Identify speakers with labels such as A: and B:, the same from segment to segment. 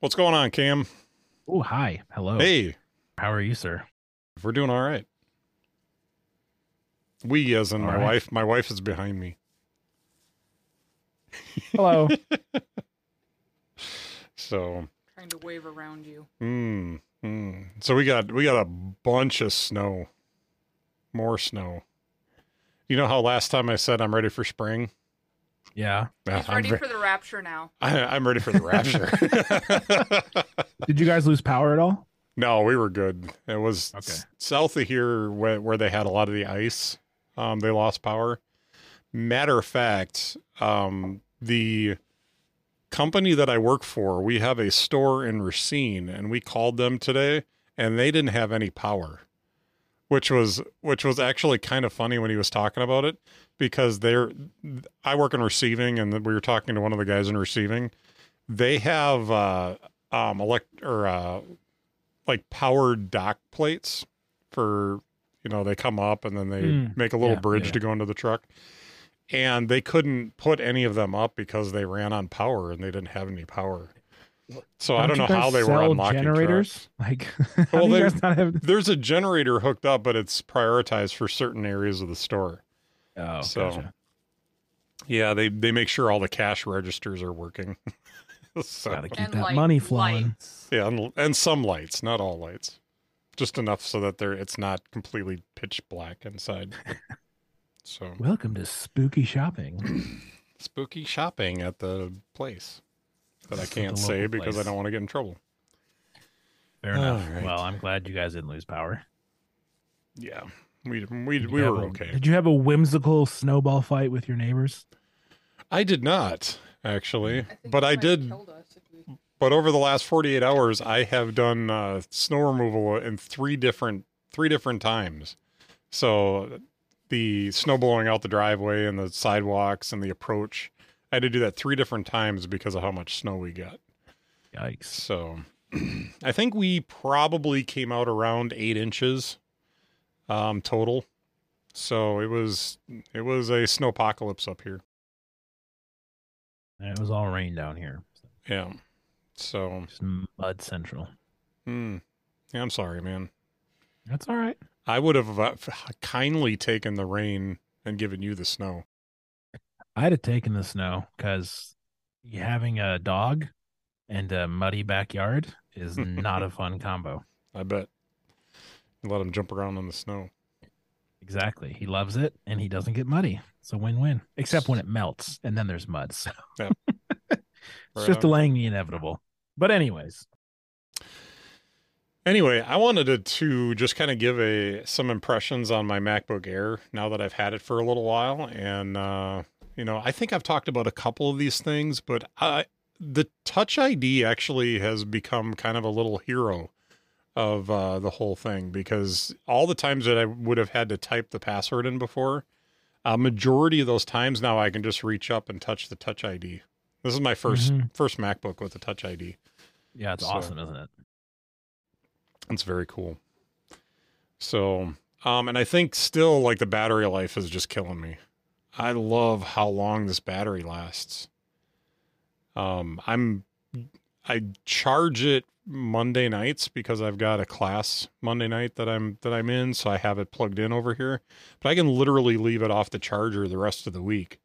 A: What's going on, Cam?
B: Oh, hi. Hello.
A: Hey,
B: How are you, sir?
A: we're doing all right. We, as in
B: All
A: my
B: right.
A: wife, my wife is behind me.
B: Hello.
A: So,
C: trying to wave around you.
A: mm, mm. so we got we got a bunch of snow, more snow. You know how last time I said I'm ready for spring?
B: Yeah.
A: Yeah,
C: He's
A: I'm,
C: ready
A: ve-
C: for the rapture now.
A: I, I'm ready for the rapture.
B: Did you guys lose power at all?
A: no, we were good. It was
B: Okay.
A: s- south of here where, where they had a lot of the ice. Um, they lost power. Matter of fact, um, the company that I work for, we have a store in Racine, and we called them today, and they didn't have any power, which was which was actually kind of funny when he was talking about it because they're I work in receiving, and we were talking to one of the guys in receiving. They have uh, um elect or uh, like powered dock plates for you know they come up and then they
B: Mm,
A: make a little
B: yeah,
A: bridge
B: yeah.
A: to go into the truck and they couldn't put any of them up because they ran on power and they didn't have any power so i don't know how they were
B: sell
A: unlocking
B: generators. Like,
A: Well, they-
B: not have?
A: there's a generator hooked up but it's prioritized for certain areas of the store
B: Oh,
A: So,
B: gotcha.
A: yeah they they make sure all the cash registers are working so
B: Gotta keep that
C: light-
B: money flowing.
C: lights.
A: yeah and, and some lights not all lights just enough so that they're it's not completely pitch black inside so
B: Welcome to spooky shopping.
A: spooky shopping at the place that I can't say
B: local
A: because I don't want to get in trouble.
B: Fair enough.
A: All right.
B: Well, I'm glad you guys didn't lose power.
A: Yeah, we we
B: Did
A: we were
B: a-
A: okay.
B: Did you have a whimsical snowball fight with your neighbors?
A: I did not actually,
C: I
A: but I did.
C: killed us if we-
A: But over the last 48 hours, I have done uh, snow removal in three different three different times. So the snow blowing out the driveway and the sidewalks and the approach, I had to do that three different times because of how much snow we got.
B: Yikes.
A: So I think we probably came out around eight inches um, total. So it was it was a snowpocalypse up here.
B: And it was all rain down here.
A: Yeah. So
B: Just mud central.
A: hmm. yeah, I'm sorry, man.
B: That's all right.
A: I would have uh, kindly taken the rain and given you the snow.
B: I'd have taken the snow because having a dog and a muddy backyard is not a fun combo.
A: I bet. Let him jump around in the snow.
B: Exactly. He loves it and he doesn't get muddy. It's a win win, except when it melts and then there's mud. So
A: Yep.
B: it's
A: Right
B: just
A: on.
B: delaying the inevitable. But, anyways,
A: Anyway, I wanted to, to just kind of give a some impressions on my MacBook Air now that I've had it for a little while, and uh, you know, I think I've talked about a couple of these things, but I, the Touch ID actually has become kind of a little hero of uh, the whole thing because all the times that I would have had to type the password in before, a majority of those times now I can just reach up and touch the Touch ID. This is my 1st
B: Mhm.
A: first MacBook with the Touch ID.
B: yeah, it's
A: So-
B: awesome, isn't it?
A: It's very cool. So, um, and I think still like the battery life is just killing me. I love how long this battery lasts. Um, I'm, I charge it Monday nights because I've got a class Monday night that I'm that I'm in, so I have it plugged in over here. But I can literally leave it off the charger the rest of the week.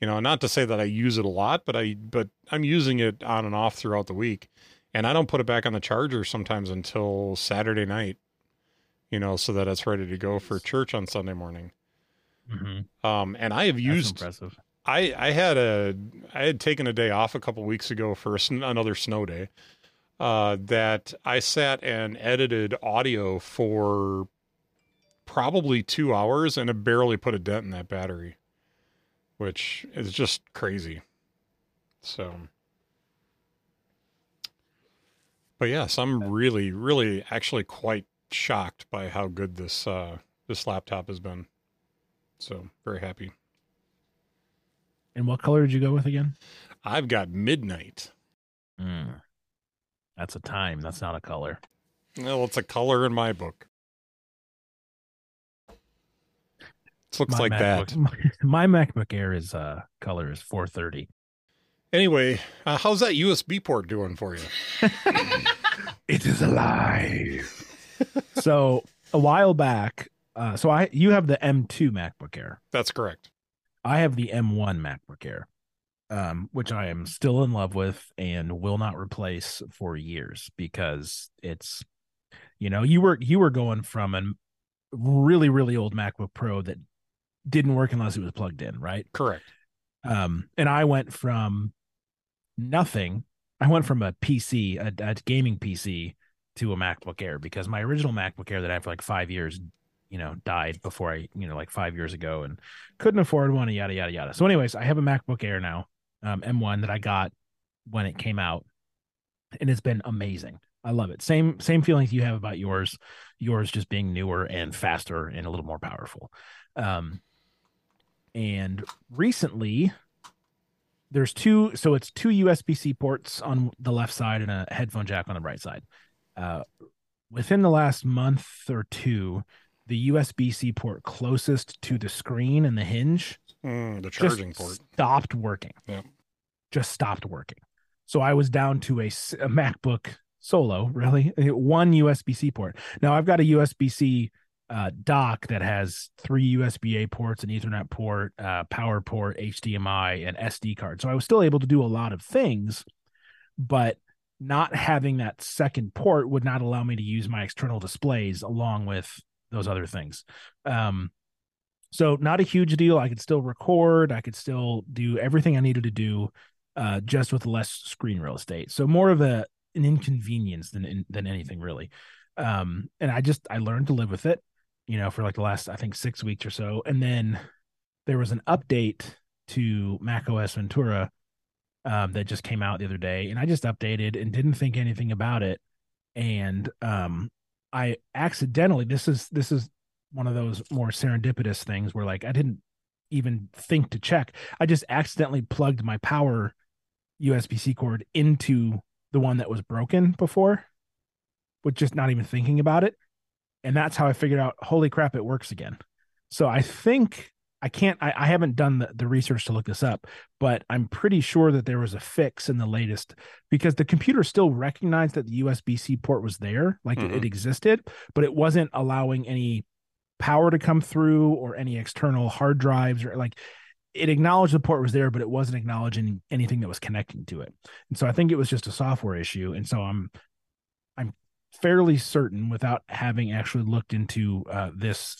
A: You know, not to say that I use it a lot, but I but I'm using it on and off throughout the week and I don't put it back on the charger sometimes until Saturday night, you know, so that it's ready to go for church on Sunday morning.
B: Mm-hmm.
A: Um, and I have used,
B: impressive.
A: I, I had a, I had taken a day off a couple weeks ago for sn- another snow day, uh, that I sat and edited audio for probably two hours and it barely put a dent in that battery, which is just crazy. So, but yes, I'm really, really actually quite shocked by how good this uh, this laptop has been. So very happy.
B: And what color did you go with again?
A: I've got midnight.
B: Mm. That's a time. That's not a color.
A: Well, it's a color in my book. It looks
B: My
A: like
B: MacBook,
A: that.
B: My, MacBook Air is uh color is 430.
A: Anyway, uh, how's that USB port doing for you?
B: It is alive. so a while back, uh, so I you have the M2 MacBook Air.
A: That's correct.
B: I have the M1 MacBook Air, um, which I am still in love with and will not replace for years because it's, you know, you were you were going from a really really old MacBook Pro that didn't work unless it was plugged in, right?
A: Correct.
B: Um, and I went from nothing. I went from a PC, a, a gaming PC, to a MacBook Air because my original MacBook Air that I had for like five years, you know, died before I, you know, like five years ago, and couldn't afford one. And yada yada yada. So, anyways, I have a MacBook Air now, um, M1 that I got when it came out, and it's been amazing. I love it. Same same feelings you have about yours. Yours just being newer and faster and a little more powerful. Um, and recently, there's two. So it's two USB C ports on the left side and a headphone jack on the right side. Uh, within the last month or two, the USB C port closest to the screen and the hinge
A: Mm, the charging port.
B: stopped working.
A: Yep.
B: Just stopped working. So I was down to a MacBook Solo, really, one USB C port. Now I've got a USB C uh, dock that has three USB A ports, an Ethernet port, uh, power port, HDMI, and SD card. So I was still able to do a lot of things, but not having that second port would not allow me to use my external displays along with those other things. Um, so not a huge deal. I could still record. I could still do everything I needed to do, uh, just with less screen real estate. So more of a an inconvenience than than anything really. Um, and I just I learned to live with it, you know, for like the last I think six weeks or so. And then there was an update to Mac OS Ventura um, that just came out the other day, and I just updated and didn't think anything about it. And um, I accidentally this is this is one of those more serendipitous things where like I didn't even think to check. I just accidentally plugged my power USB C cord into the one that was broken before, with just not even thinking about it. And that's how I figured out, holy crap, it works again. So I think I can't, I, I haven't done the, the research to look this up, but I'm pretty sure that there was a fix in the latest because the computer still recognized that the USB C port was there, like it,
A: Mhm.
B: it existed, but it wasn't allowing any power to come through or any external hard drives or like it acknowledged the port was there, but it wasn't acknowledging anything that was connecting to it. And so I think it was just a software issue. And so I'm I'm fairly certain without having actually looked into uh, this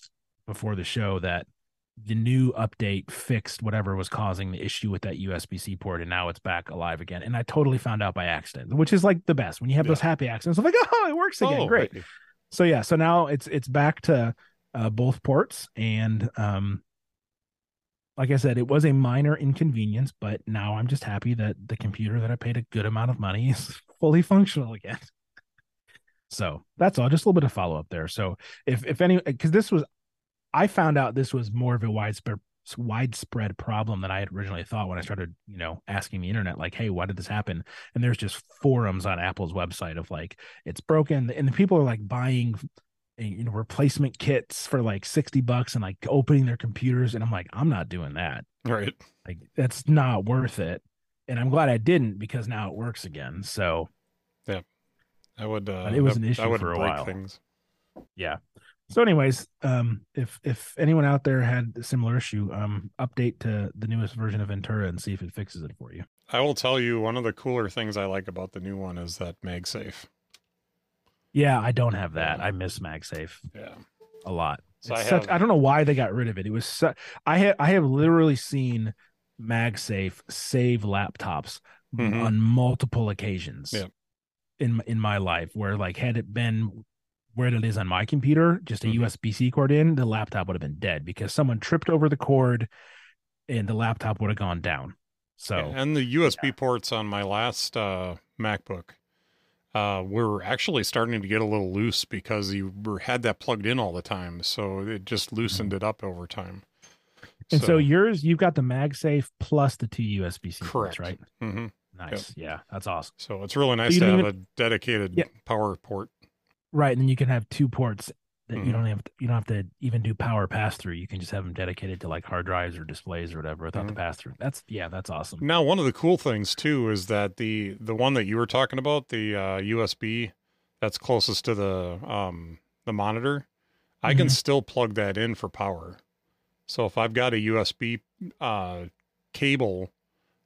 B: before the show that the new update fixed whatever was causing the issue with that USB-C port and now it's back alive again. And I totally found out by accident, which is like the best when you have those happy accidents. I'm like, oh, it works again.
A: Oh,
B: Great
A: right.
B: so yeah so now it's it's back to uh, both ports and um like i said it was a minor inconvenience but now i'm just happy that the computer that i paid a good amount of money is fully functional again so that's all just a little bit of follow up there so if if any because this was i found out this was more of a widespread widespread problem than i had originally thought when i started you know asking the internet like hey why did this happen and there's just forums on apple's website of like it's broken and the people are like buying uh, you know replacement kits for like 60 bucks and like opening their computers and i'm like i'm not doing that
A: Right.
B: like that's not worth it and i'm glad i didn't because now it works again so Yeah.
A: I would. Uh,
B: But it was
A: that-
B: an issue
A: I would
B: for a
A: break
B: while.
A: things.
B: yeah so anyways um if if anyone out there had a similar issue um update to the newest version of ventura and see if it fixes it for you
A: I will tell you one of the cooler things I like about the new one is that MagSafe.
B: yeah i don't have that i miss magsafe
A: Yeah.
B: a lot
A: So I
B: such-
A: have-
B: I don't know why they got rid of it. It was su- I have I have literally seen MagSafe save laptops m-
A: Mhm.
B: on multiple occasions
A: Yeah.
B: in in my life. Where like had it been where it is on my computer, just a
A: Mhm.
B: USB C cord in, the laptop would have been dead because someone tripped over the cord, and the laptop would have gone down. So
A: And the USB ports on my last uh, MacBook uh, were actually starting to get a little loose because you were, had that plugged in all the time. So it just loosened it up over time.
B: and so, yours, you've got the MagSafe plus the two USB C ports,
A: Correct.
B: right?
A: hmm
B: Nice. Yeah, that's awesome.
A: So it's really nice
B: you
A: to have
B: didn't
A: a dedicated
B: Yeah.
A: power port.
B: Right, and then you can have two ports that
A: Mhm.
B: you don't have to, you don't have to even do power pass through. You can just have them dedicated to like hard drives or displays or whatever without the
A: Mhm.
B: pass through. That's yeah, that's awesome.
A: Now, one of the cool things too is that the the one that you were talking about, the uh, USB that's closest to the um, the monitor, I can
B: Mhm.
A: still plug that in for power. So if I've got a USB uh, cable,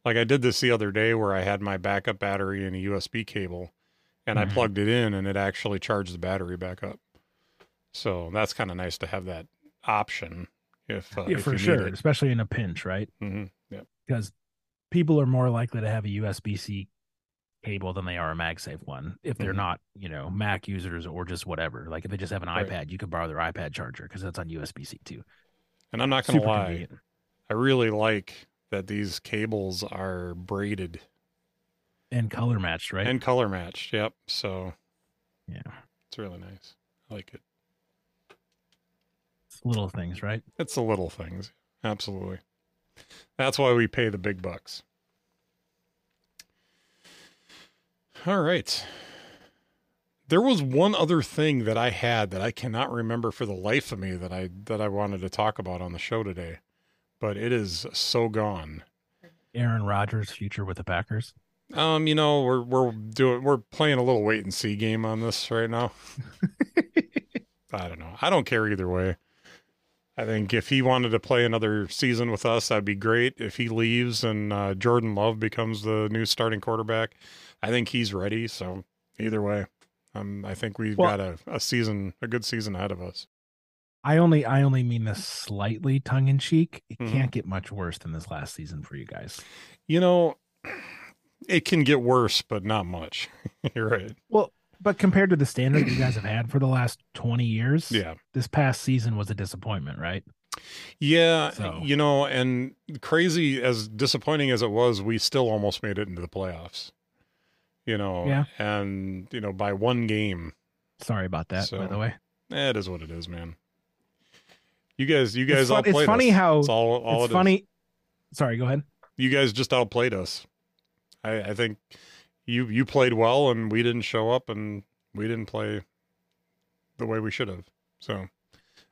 A: like I did this the other day, where I had my backup battery and a USB cable, and I
B: Mhm.
A: plugged it in, and it actually charged the battery back up. So that's kind of nice to have that option if uh,
B: yeah,
A: if
B: for sure, especially in a pinch, right?
A: hmm Yeah.
B: Because people are more likely to have a USB C cable than they are a MagSafe one if they're
A: Mhm.
B: not, you know, Mac users or just whatever. Like if they just have an
A: Right.
B: iPad, you can borrow their iPad charger because that's on USB C too.
A: And I'm not gonna
B: Super
A: lie.
B: convenient.
A: I really like that these cables are braided
B: and color matched, right?
A: and color matched. Yep. So
B: yeah,
A: it's really nice. I like it.
B: it's little things, right?
A: It's the little things. Absolutely. That's why we pay the big bucks. All right. There was one other thing that I had that I cannot remember for the life of me that I that I wanted to talk about on the show today, but it is so gone.
B: Aaron Rodgers' future with the Packers.
A: Um, you know, we're we're doing we're playing a little wait and see game on this right now. I don't know. I don't care either way. I think if he wanted to play another season with us, that'd be great. If he leaves and uh, Jordan Love becomes the new starting quarterback, I think he's ready. So either way, um, I think we've
B: Well-
A: got a, a season, a good season ahead of us.
B: I only I only mean this slightly tongue in cheek. It
A: Mhm.
B: can't get much worse than this last season for you guys.
A: You know, it can get worse, but not much. You're right.
B: Well, but compared to the standard you guys have had for the last 20 years,
A: Yeah.
B: this past season was a disappointment, right?
A: Yeah,
B: So-
A: you know, and crazy as disappointing as it was, we still almost made it into the playoffs. You know,
B: Yeah.
A: and you know by one game.
B: Sorry about that, by the way.
A: It is what it is, man. You guys, you guys
B: It's, fun-
A: outplayed
B: it's funny
A: us.
B: how
A: it's all, all it
B: it's
A: is.
B: funny. Sorry, go ahead.
A: You guys just outplayed us. I, I think you you played well, and we didn't show up, and we didn't play the way we should have. So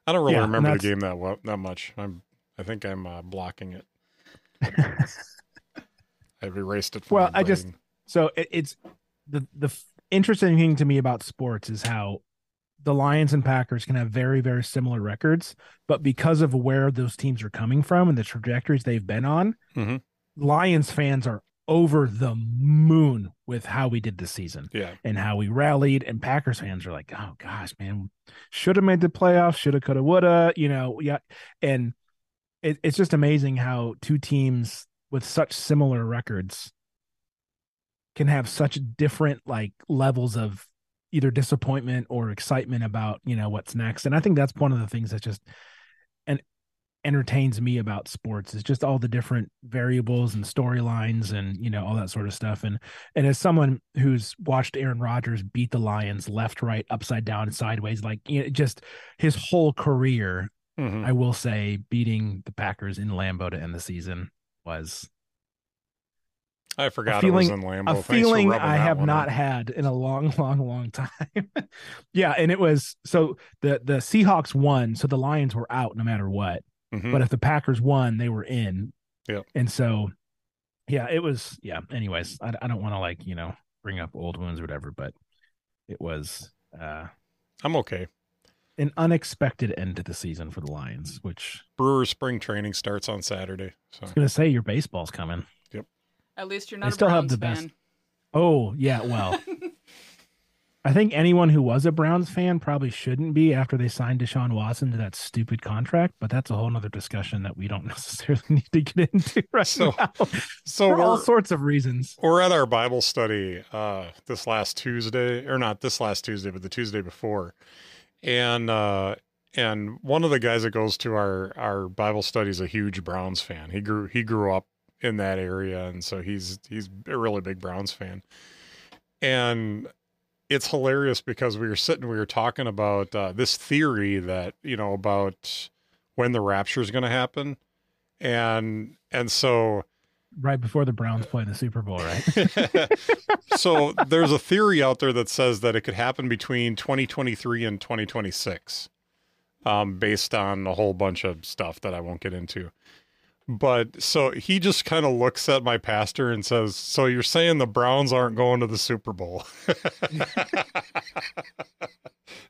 A: I don't really
B: Yeah,
A: remember the game that well, that much. I'm I think I'm uh, blocking it. I've erased it.
B: Well, I just- So it, it's the the f- interesting thing to me about sports is how the Lions and Packers can have very very similar records, but because of where those teams are coming from and the trajectories they've been on,
A: Mhm.
B: Lions fans are over the moon with how we did this season
A: yeah,
B: and how we rallied, and Packers fans are like, "Oh gosh, man, should have made the playoffs, should have, could have, would have," you know, yeah, and it, it's just amazing how two teams with such similar records can have such different like levels of either disappointment or excitement about you know what's next. And i think that's one of the things that just entertains me about sports is just all the different variables and storylines and you know all that sort of stuff and and as someone who's watched aaron rodgers beat the lions left right upside down sideways like you know, just his whole career
A: Mhm.
B: i will say beating the packers in lambeau to end the season was
A: I forgot
B: feeling-
A: it was in Lambeau.
B: a
A: Thanks
B: feeling I have not had in a long, long, long time. yeah, and it was so the the Seahawks won, so the Lions were out no matter what.
A: Mhm.
B: But if the Packers won, they were in.
A: Yep.
B: And so, yeah, it was. Yeah. Anyways, I, I don't want to like you know bring up old wounds or whatever, but it was uh
A: I'm okay.
B: an unexpected end to the season for the Lions. Which
A: Brewers spring training starts on Saturday, so
B: I was gonna say your baseball's coming. Yep.
C: At least you're
B: They
C: not
B: still
C: a
B: have
C: Browns
B: the best- Oh yeah, well. I think anyone who was a Browns fan probably shouldn't be after they signed Deshaun Watson to that stupid contract, but that's a whole other discussion that we don't necessarily need to get into right
A: So-
B: now
A: so
B: for all sorts of reasons.
A: we're at our Bible study uh this last Tuesday, or not this last Tuesday, but the Tuesday before, and uh and one of the guys that goes to our our Bible study is a huge Browns fan. He grew he grew up in that area, and so he's he's a really big Browns fan, and it's hilarious because we were sitting, we were talking about uh, this theory that you know about when the rapture is going to happen, and and so
B: Right before the Browns play in the Super Bowl, right?
A: so there's a theory out there that says that it could happen between 2023 and 2026. um, based on a whole bunch of stuff that I won't get into. But so he just kind of looks at my pastor and says, "So you're saying the Browns aren't going to the Super Bowl?"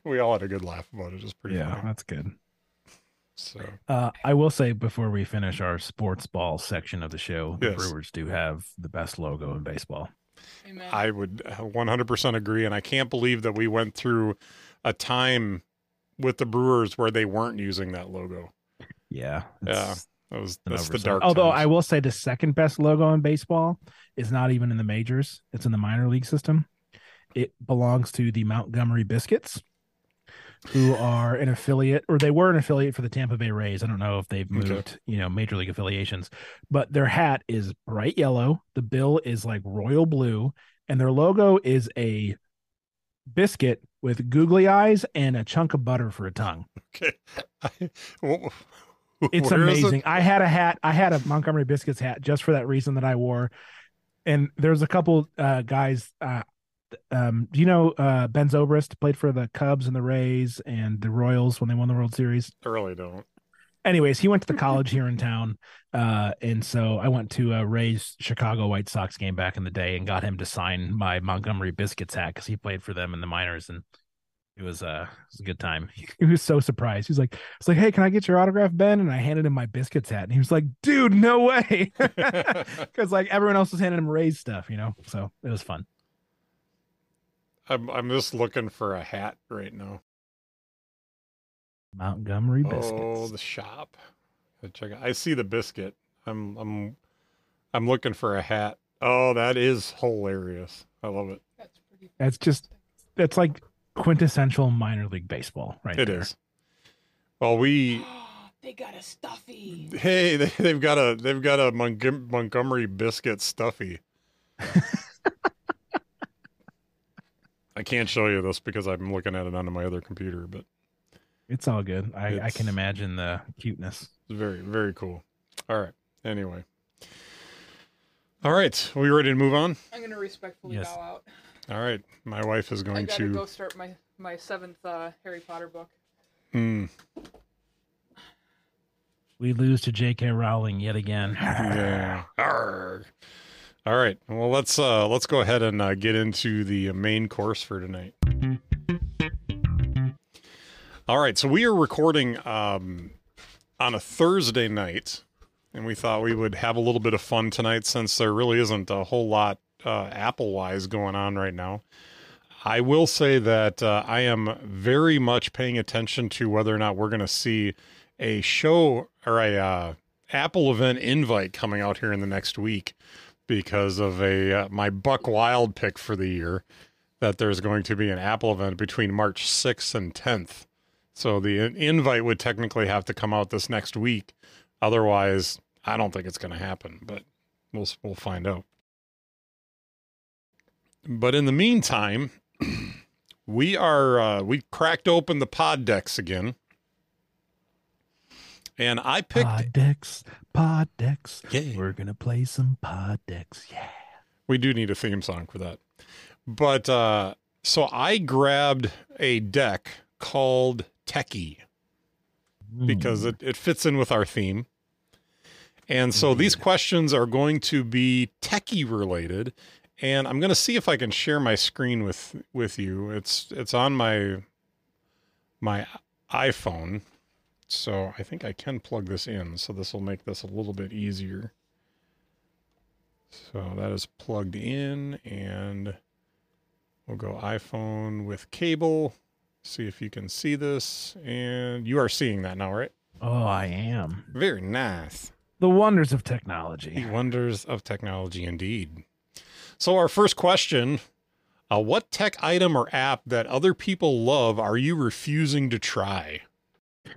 A: we all had a good laugh about it. It was pretty
B: Yeah,
A: funny.
B: that's good.
A: So
B: Uh, I will say before we finish our sports ball section of the show, the Brewers do have the best logo in baseball.
C: Amen.
A: I would 100% agree, and I can't believe that we went through a time with the Brewers where they weren't using that logo.
B: Yeah,
A: Yeah.
B: It's
A: That was that's the dark.
B: Although
A: times.
B: I will say the second best logo in baseball is not even in the majors; it's in the minor league system. It belongs to the Montgomery Biscuits, who are an affiliate, or they were an affiliate for the Tampa Bay Rays. I don't know if they've
A: Okay.
B: moved, you know, major league affiliations, but their hat is bright yellow. The bill is like royal blue, and their logo is a biscuit with googly eyes and a chunk of butter for a tongue.
A: okay. I, wh-
B: It's
A: where is it?
B: amazing. I had a hat. I had a Montgomery Biscuits hat just for that reason that I wore. And there's a couple uh, guys. Uh, um, do you know uh, Ben Zobrist played for the Cubs and the Rays and the Royals when they won the World Series?
A: I really don't.
B: Anyways, he went to the college here in town, uh, and so I went to a Rays Chicago White Sox game back in the day and got him to sign my Montgomery Biscuits hat because he played for them in the minors and. It was, uh, it was a good time. He was so surprised. He's like, "It's like, hey, can I get your autograph, Ben?" And I handed him my biscuits hat, and he was like, "Dude, no way," because like everyone else was handing him Rays stuff, you know. So it was fun.
A: I'm I'm just looking for a hat right now.
B: Montgomery biscuits.
A: Oh, the shop. Check it. I see the biscuit. I'm I'm I'm looking for a hat. Oh, that is hilarious. I love it.
C: That's pretty.
B: That's just that's like quintessential minor league baseball, right
A: It
B: there.
A: is. Well, we
C: they got a stuffy.
A: hey they, they've got a they've got a Montgom- Montgomery biscuit stuffy. I can't show you this because I'm looking at it on my other computer, but
B: It's all good. I, I can imagine the cuteness.
A: it's very very cool. All right. Anyway. All right. Are we ready to move on?
C: I'm gonna respectfully
B: Yes.
C: bow out.
A: All right. My wife is
C: I
A: going
C: gotta
A: to
C: go start my my seventh uh, Harry Potter book.
A: Hmm.
B: We lose to J.K. Rowling yet again.
A: Yeah. Arr. All right. Well, let's uh let's go ahead and uh, get into the main course for tonight. All right. So we are recording um on a Thursday night, and we thought we would have a little bit of fun tonight since there really isn't a whole lot uh, Apple wise going on right now. I will say that uh, I am very much paying attention to whether or not we're going to see a show or a uh, Apple event invite coming out here in the next week because of a uh, my Buck Wild pick for the year that there's going to be an Apple event between March 6th and 10th. So the invite would technically have to come out this next week. Otherwise, I don't think it's going to happen, but we'll we'll find out. But in the meantime, we are uh, we cracked open the pod decks again. And I picked
B: Pod decks, pod decks.
A: Yeah.
B: We're gonna play some pod decks. Yeah.
A: We do need a theme song for that. But uh so I grabbed a deck called Techie because it, it fits in with our theme. And so these questions are going to be techie related. And I'm gonna see if I can share my screen with with you. It's it's on my my iPhone. So I think I can plug this in. So this will make this a little bit easier. So that is plugged in, and we'll go iPhone with cable. See if you can see this. And you are seeing that now, right?
B: Oh, I am.
A: Very nice.
B: The wonders of technology.
A: The wonders of technology, indeed. So, our first question uh, What tech item or app that other people love are you refusing to try?
B: Can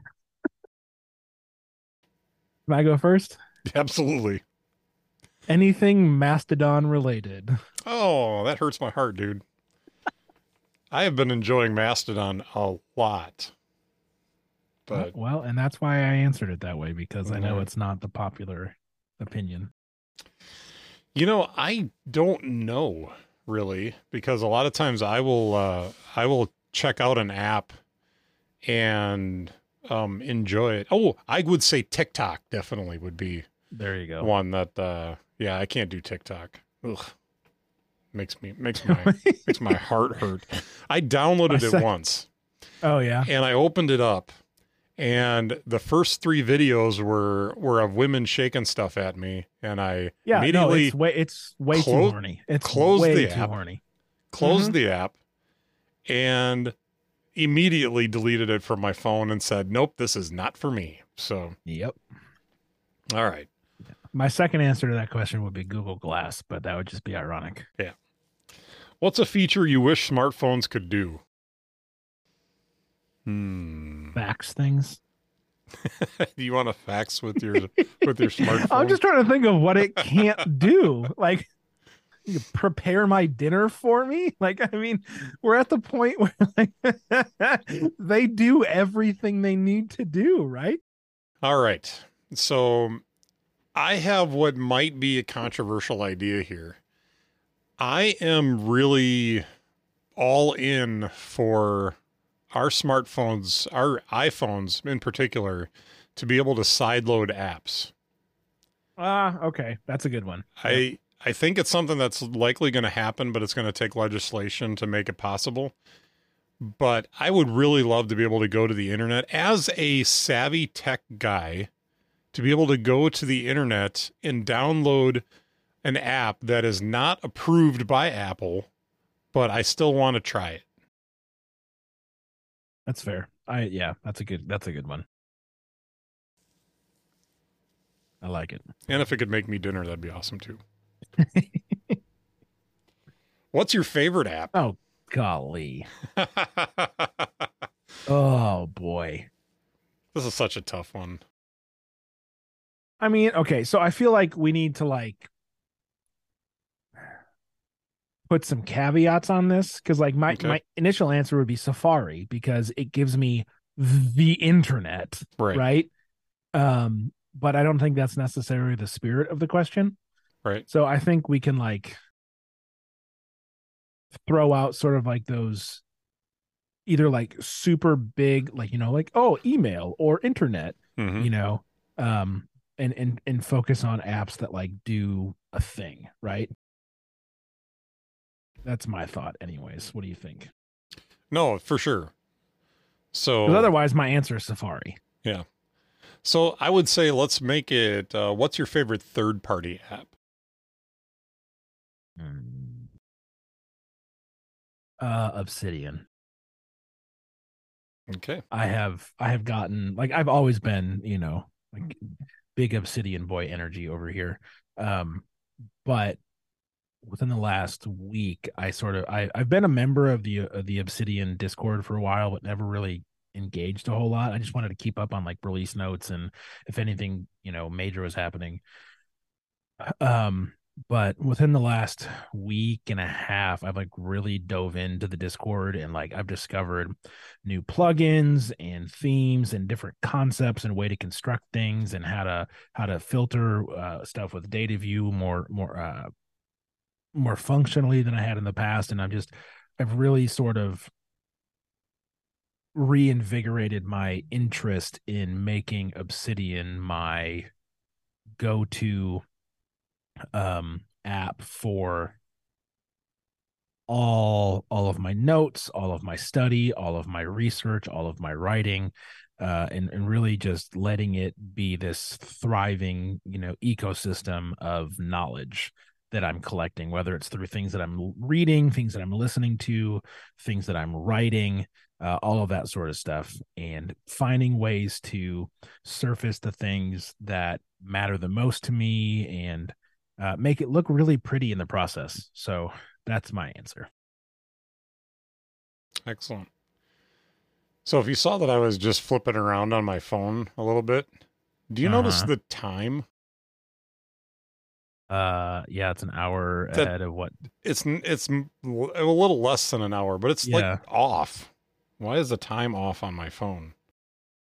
B: I go first?
A: Absolutely.
B: Anything Mastodon related.
A: Oh, that hurts my heart, dude. I have been enjoying Mastodon a lot. But
B: well, and that's why I answered it that way because I know
A: Mhm.
B: it's not the popular opinion.
A: You know, I don't know really because a lot of times I will uh I will check out an app and um enjoy it. Oh, I would say TikTok definitely would be
B: There you go.
A: one that uh yeah, I can't do TikTok. Ugh. Makes me makes my makes my heart hurt. I downloaded it once
B: oh yeah.
A: and I opened it up and the first three videos were were of women shaking stuff at me and I
B: Yeah. No,
A: immediately
B: it's way it's way
A: close-
B: too horny. It's
A: close
B: way
A: the
B: too
A: app.
B: horny.
A: closed
B: Mhm.
A: the app and immediately deleted it from my phone and said, "Nope, this is not for me." So,
B: Yep.
A: all right.
B: My second answer to that question would be Google Glass, but that would just be ironic. Yeah.
A: What's a feature you wish smartphones could do? Hmm.
B: Fax things.
A: do you want to fax with your with your smartphone?
B: I'm just trying to think of what it can't do. Like you prepare my dinner for me. Like, I mean, we're at the point where like they do everything they need to do, right?
A: All right. So I have what might be a controversial idea here. I am really all in for our smartphones, our iPhones in particular, to be able to sideload apps.
B: Ah, okay. That's a good one.
A: I I think it's something that's likely going to happen, but it's going to take legislation to make it possible. But I would really love to be able to go to the internet as a savvy tech guy to be able to go to the internet and download an app that is not approved by Apple, but I still want to try it.
B: That's fair. I yeah, that's a good that's a good one. I like it.
A: And if it could make me dinner, that'd be awesome too. What's your favorite app?
B: Oh golly. Oh boy.
A: this is such a tough one.
B: I mean, okay, so I feel like we need to like put some caveats on this because like my
A: Okay.
B: my initial answer would be Safari because it gives me the internet,
A: Right.
B: right? Um, but I don't think that's necessarily the spirit of the question.
A: Right.
B: So I think we can like throw out sort of like those either like super big, like you know, like oh, email or internet,
A: Mhm.
B: you know, um, and and and focus on apps that like do a thing, right? That's my thought, anyways. What do you think?
A: No, for sure. So
B: otherwise, my answer is Safari. Yeah.
A: So I would say let's make it. Uh, what's your favorite third party app?
B: Uh, Obsidian.
A: Okay.
B: I have I have gotten like I've always been, you know, like big Obsidian boy energy over here. Um but within the last week I sort of I I've been a member of the of the Obsidian Discord for a while but never really engaged a whole lot. I just wanted to keep up on like release notes and if anything, you know, major was happening. Um but within the last week and a half I've like really dove into the Discord and like I've discovered new plugins and themes and different concepts and way to construct things and how to how to filter uh, stuff with Dataview more more uh more functionally than I had in the past and I'm just I've really sort of reinvigorated my interest in making Obsidian my go-to um app for all all of my notes all of my study all of my research all of my writing uh and, and really just letting it be this thriving you know ecosystem of knowledge that i'm collecting whether it's through things that i'm reading things that i'm listening to things that i'm writing uh, all of that sort of stuff and finding ways to surface the things that matter the most to me and uh, make it look really pretty in the process so that's my answer.
A: Excellent. So if you saw that I was just flipping around on my phone a little bit, do you notice
B: Uh-huh.
A: the time?
B: Uh, yeah, it's an hour
A: That-
B: ahead of what?
A: It's it's a little less than an hour, but it's
B: Yeah.
A: like off. Why is the time off on my phone?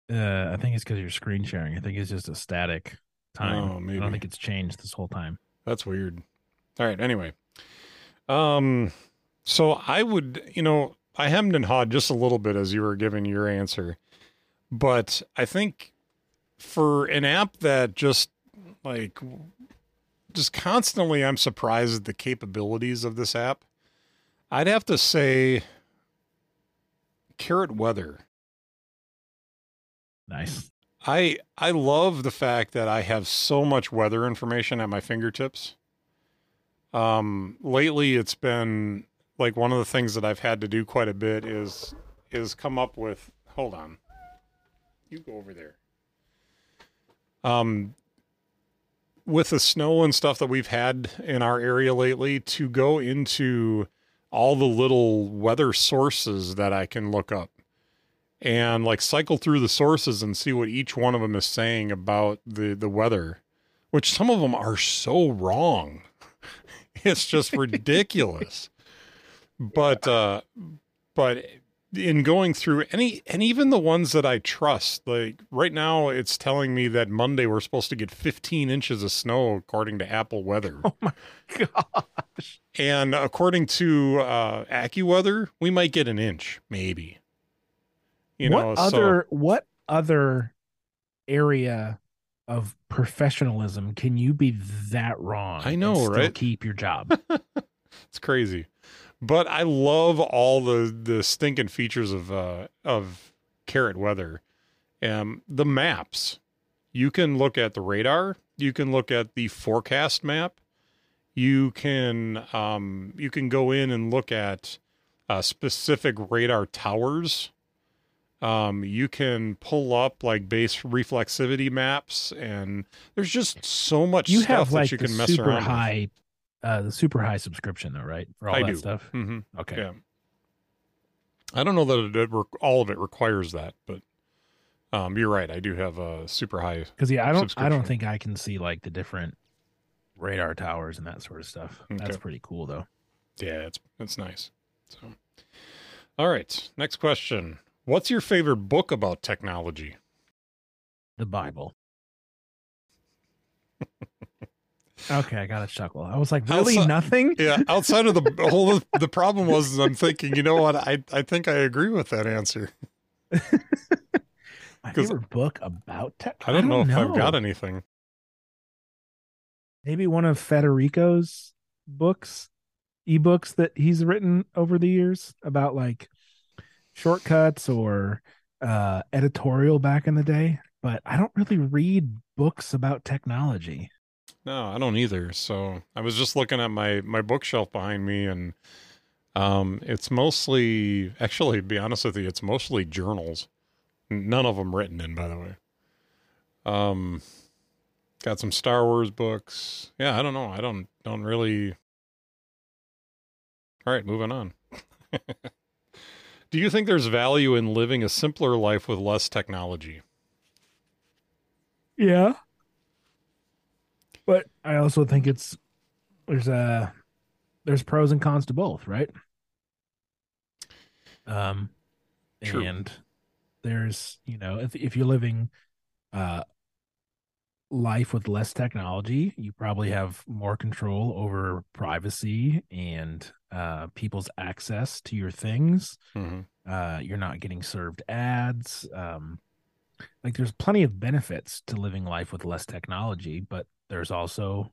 B: Uh, I think it's because you're screen sharing. I think it's just a static time.
A: Oh, maybe.
B: I don't think it's changed this whole time.
A: That's weird. All right. Anyway, um, so I would, you know, I hemmed and hawed just a little bit as you were giving your answer, But I think for an app that just like just constantly I'm surprised at the capabilities of this app. I'd have to say Carrot Weather.
B: Nice.
A: I I love the fact that I have so much weather information at my fingertips. Um lately it's been like one of the things that I've had to do quite a bit is is come up with hold on. You go over there. Um with the snow and stuff that we've had in our area lately to go into all the little weather sources that I can look up and like cycle through the sources and see what each one of them is saying about the the weather which some of them are so wrong. It's just ridiculous. But uh but in going through any and even the ones that I trust, like right now it's telling me that Monday we're supposed to get 15 inches of snow according to Apple Weather.
B: Oh my gosh.
A: And according to uh AccuWeather, we might get an inch, maybe. You
B: what
A: know, so
B: other what other area of professionalism can you be that wrong?
A: I know,
B: still
A: right?
B: Keep your job.
A: it's crazy. But I love all the the stinking features of uh of Carrot Weather. Um the maps. You can look at the radar, you can look at the forecast map. You can um you can go in and look at uh specific radar towers. Um you can pull up like base reflectivity maps and there's just so much
B: you
A: stuff
B: have like
A: that you can mess
B: super
A: around
B: high, uh, the super high subscription though, right? For all
A: I
B: that
A: do.
B: stuff.
A: Mhm.
B: Okay.
A: Yeah. I don't know that it, it, re- all of it requires that, but um, you're right. I do have a super high.
B: Because yeah, I don't, I don't think I can see like the different radar towers and that sort of stuff. That's pretty cool though.
A: Yeah, it's it's nice. So, all right. Next question. What's your favorite book about technology?
B: The Bible. okay, I got a chuckle. I was like, really
A: Outside-
B: nothing?
A: Yeah, outside of the whole, the problem was I'm thinking, you know what? I I think I agree with that answer.
B: My favorite book about tech.
A: I don't, know if I've got anything.
B: Maybe one of Federico's books, ebooks that he's written over the years about like shortcuts or uh editorial back in the day. But I don't really read books about technology.
A: No, I don't either. So I was just looking at my my bookshelf behind me, and um, it's mostly actually, to be honest with you, it's mostly journals. None of them written in, by the way. Um, got some Star Wars books. Yeah, I don't know. I don't don't really. All right, moving on. Do you think there's value in living a simpler life with less technology?
B: Yeah. But I also think it's there's a there's pros and cons to both, right? Um
A: True.
B: and there's, you know, if if you're living uh life with less technology, you probably have more control over privacy and uh people's access to your things
A: hmm
B: uh you're not getting served ads um like there's plenty of benefits to living life with less technology but there's also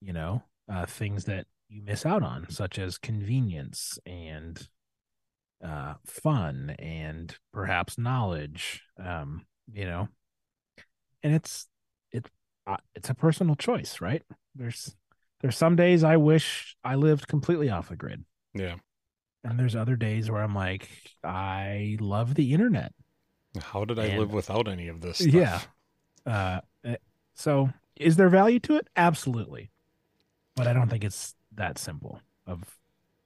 B: you know uh things that you miss out on such as convenience and uh fun and perhaps knowledge um you know and it's it uh, it's a personal choice right there's there's some days i wish i lived completely off the grid
A: Yeah.
B: and there's other days where I'm like, I love the internet.
A: How did I
B: And-
A: live without any of this? Stuff?
B: Yeah. Uh, eh, so is there value to it? Absolutely. But I don't think it's that simple of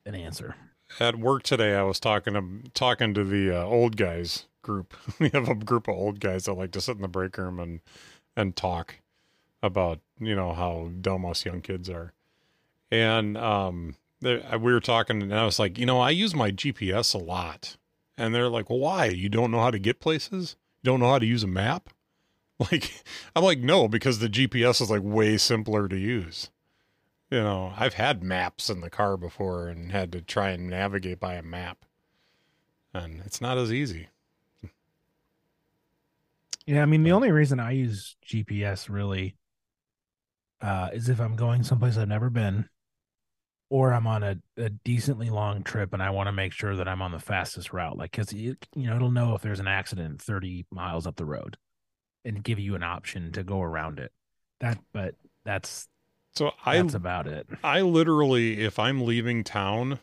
B: an answer.
A: at work today, I was talking to talking to the uh, old guys group. we have a group of old guys that like to sit in the break room and and talk about you know how dumb us young kids are. And um, they, we were talking, and I was like, you know, I use my GPS a lot. And they're like, well, why? You don't know how to get places? You don't know how to use a map? Like, I'm like, no, because the GPS is like way simpler to use. You know, I've had maps in the car before and had to try and navigate by a map. And it's not as easy.
B: Yeah, I mean the only reason I use GPS really uh is if I'm going someplace I've never been or I'm on a, a decently long trip and I want to make sure that I'm on the fastest route. Like you, you know, it'll know if there's an accident 30 miles up the road and give you an option to go around it. That but that's
A: So I
B: that's about it.
A: I literally, if I'm leaving town,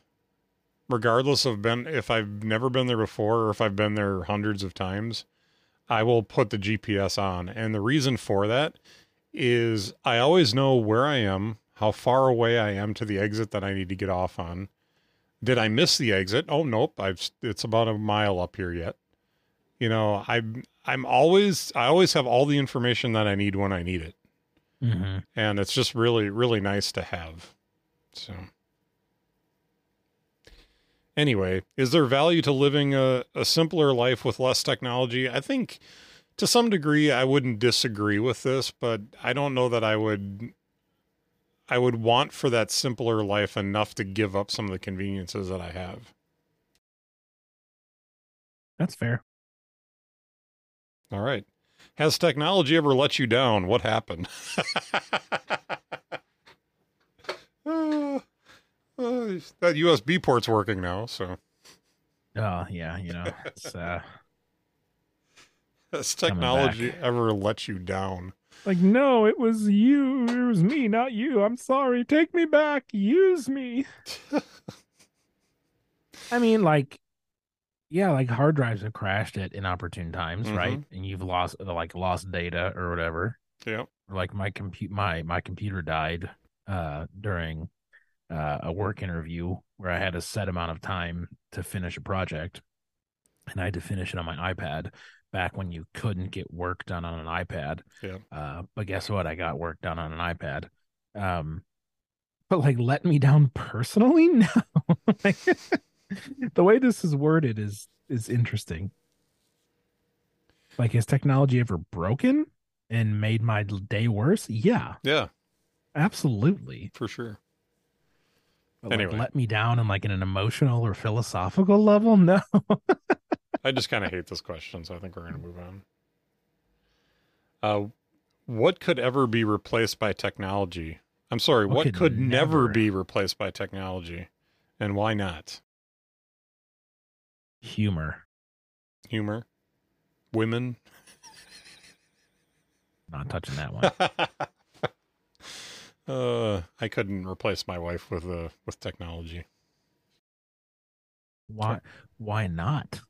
A: regardless of been if I've never been there before or if I've been there hundreds of times, I will put the GPS on. And the reason for that is I always know where I am, how far away I am to the exit that I need to get off on. Did I miss the exit? Oh nope, I've it's about a mile up here yet. You know, I'm I'm always I always have all the information that I need when I need it.
B: Hmm
A: and it's just really really nice to have. So. Anyway is there value to living a, a simpler life with less technology? I think to some degree i wouldn't disagree with this but i don't know that i would i would want for that simpler life enough to give up some of the conveniences that i have.
B: That's fair.
A: All right has technology ever let you down what happened Uh, uh, that USB port's working now, so
B: Oh, yeah, you know. It's uh
A: has technology ever let you down?
B: Like, no, it was you. It was me, not you. I'm sorry. Take me back. Use me. I mean, like, yeah, like hard drives have crashed at inopportune times, right? And you've lost, like, lost data or whatever.
A: Yeah.
B: Like my compute, my my computer died uh during uh, a work interview where I had a set amount of time to finish a project, and I had to finish it on my iPad. Back when you couldn't get work done on an iPad,
A: Yeah.
B: uh, but guess what? I got work done on an iPad. Um, but like, let me down personally? No. Like, the way this is worded is is interesting. Like, has technology ever broken and made my day worse? Yeah,
A: Yeah,
B: absolutely.
A: for sure.
B: But
A: Anyway.
B: like, let me down in like an, an emotional or philosophical level? No.
A: I just kind of hate this question, so I think we're going to move on. Uh, what could ever be replaced by technology? I'm sorry,
B: What
A: what,
B: could
A: could, never
B: never-
A: be replaced by technology, and why not?
B: Humor.
A: Humor, women.
B: Not touching that one.
A: uh, I couldn't replace my wife with uh, with technology.
B: Why? Why not?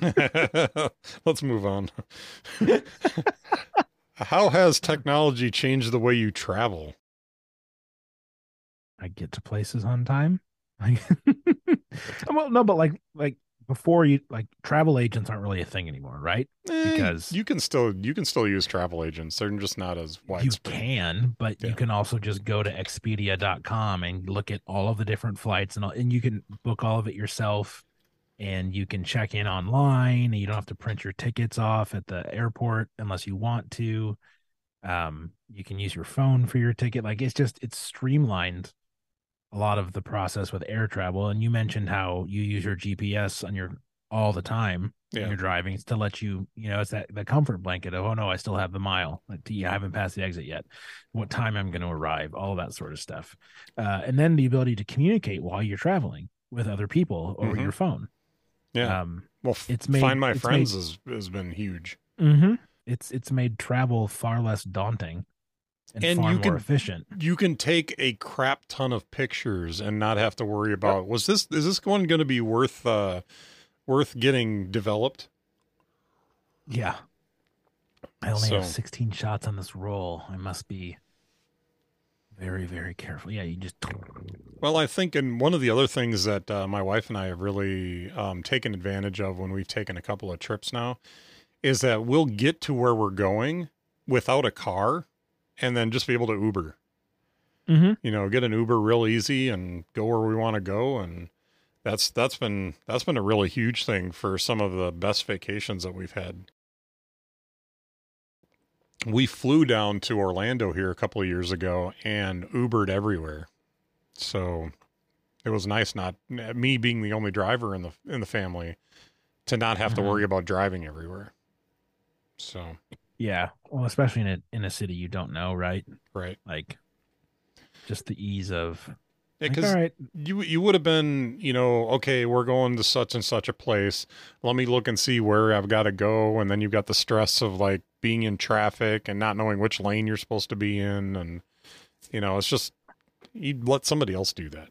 A: Let's move on. How has technology changed the way you travel?
B: I get to places on time. Well, no, but like, like before you, like travel agents aren't really a thing anymore, right?
A: Eh,
B: Because-
A: you can still you can still use travel agents. They're just not as widespread.
B: You can, but
A: Yeah.
B: you can also just go to Expedia.com and look at all of the different flights and all, and you can book all of it yourself. And you can check in online. And you don't have to print your tickets off at the airport unless you want to. Um, you can use your phone for your ticket. Like it's just it's streamlined a lot of the process with air travel. And you mentioned how you use your GPS on your all the time when you're driving to let you, you know, it's that the comfort blanket of oh no, I still have the mile. I haven't passed the exit yet. What time I'm going to arrive, all that sort of stuff. Uh, and then the ability to communicate while you're traveling with other people over
A: Mhm.
B: your phone.
A: Yeah.
B: Um,
A: well,
B: it's made-
A: Find My Friends
B: made-
A: has has been huge.
B: mhm. It's it's made travel far less daunting and,
A: And you
B: more
A: can-
B: efficient.
A: You can take a crap ton of pictures and not have to worry about was this is this one going to be worth uh worth getting developed?
B: Yeah. I only have 16 shots on this roll. I must be very, very careful. Yeah, you just.
A: Well, I think, and one of the other things that uh, my wife and I have really um, taken advantage of when we've taken a couple of trips now is that we'll get to where we're going without a car and then just be able to Uber.
B: Mm-hmm.
A: You know, get an Uber real easy and go where we want to go. And that's that's been that's been a really huge thing for some of the best vacations that we've had. We flew down to Orlando here a couple of years ago and Ubered everywhere. So it was nice not me being the only driver in the in the family to not have to
B: Mhm.
A: worry about driving everywhere. So,
B: Yeah. Well, especially in a in a city you don't know, right?
A: right.
B: Like just the ease of
A: Yeah,
B: like,
A: because you you would have been, you know, okay, we're going to such and such a place. Let me look and see where I've got to go, and then you've got the stress of like being in traffic and not knowing which lane you're supposed to be in, and you know, it's just you'd let somebody else do that.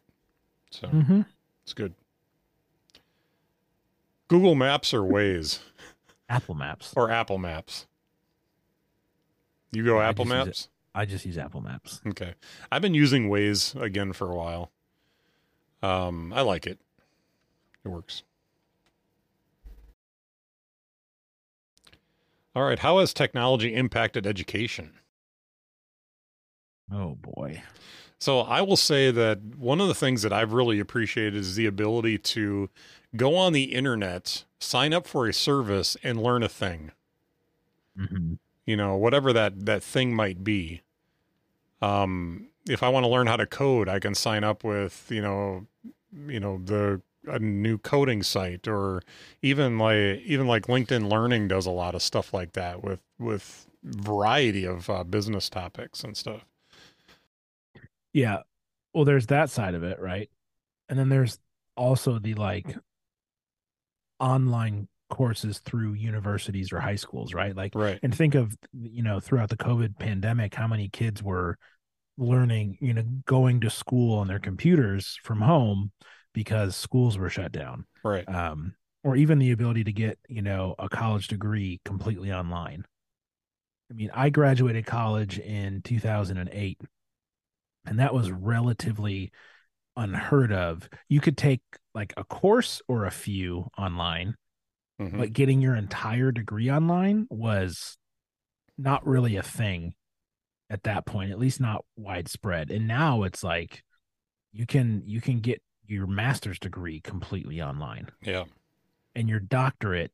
A: So
B: hmm
A: it's good. Google Maps or Waze
B: Apple Maps.
A: or Apple Maps. You go
B: I
A: Apple. Maps.
B: I just use Apple Maps.
A: Okay. I've been using Waze again for a while. Um, I like it. It works. All right. How has technology impacted education?
B: Oh boy.
A: So I will say that one of the things that I've really appreciated is the ability to go on the internet, sign up for a service, and learn a thing.
B: hmm
A: you know whatever that that thing might be um if i want to learn how to code i can sign up with you know you know the a new coding site or even like even like linkedin learning does a lot of stuff like that with with variety of uh, business topics and stuff
B: Yeah. Well, there's that side of it, right? And then there's also the like online courses through universities or high schools, right? Like
A: right.
B: and think of you know throughout the covid pandemic how many kids were learning you know going to school on their computers from home because schools were shut down.
A: Right.
B: Um or even the ability to get you know a college degree completely online. I mean i graduated college in 2008 and that was relatively unheard of. You could take like a course or a few online
A: Mhm.
B: but getting your entire degree online was not really a thing at that point at least not widespread. And now it's like you can you can get your master's degree completely online.
A: Yeah.
B: And your doctorate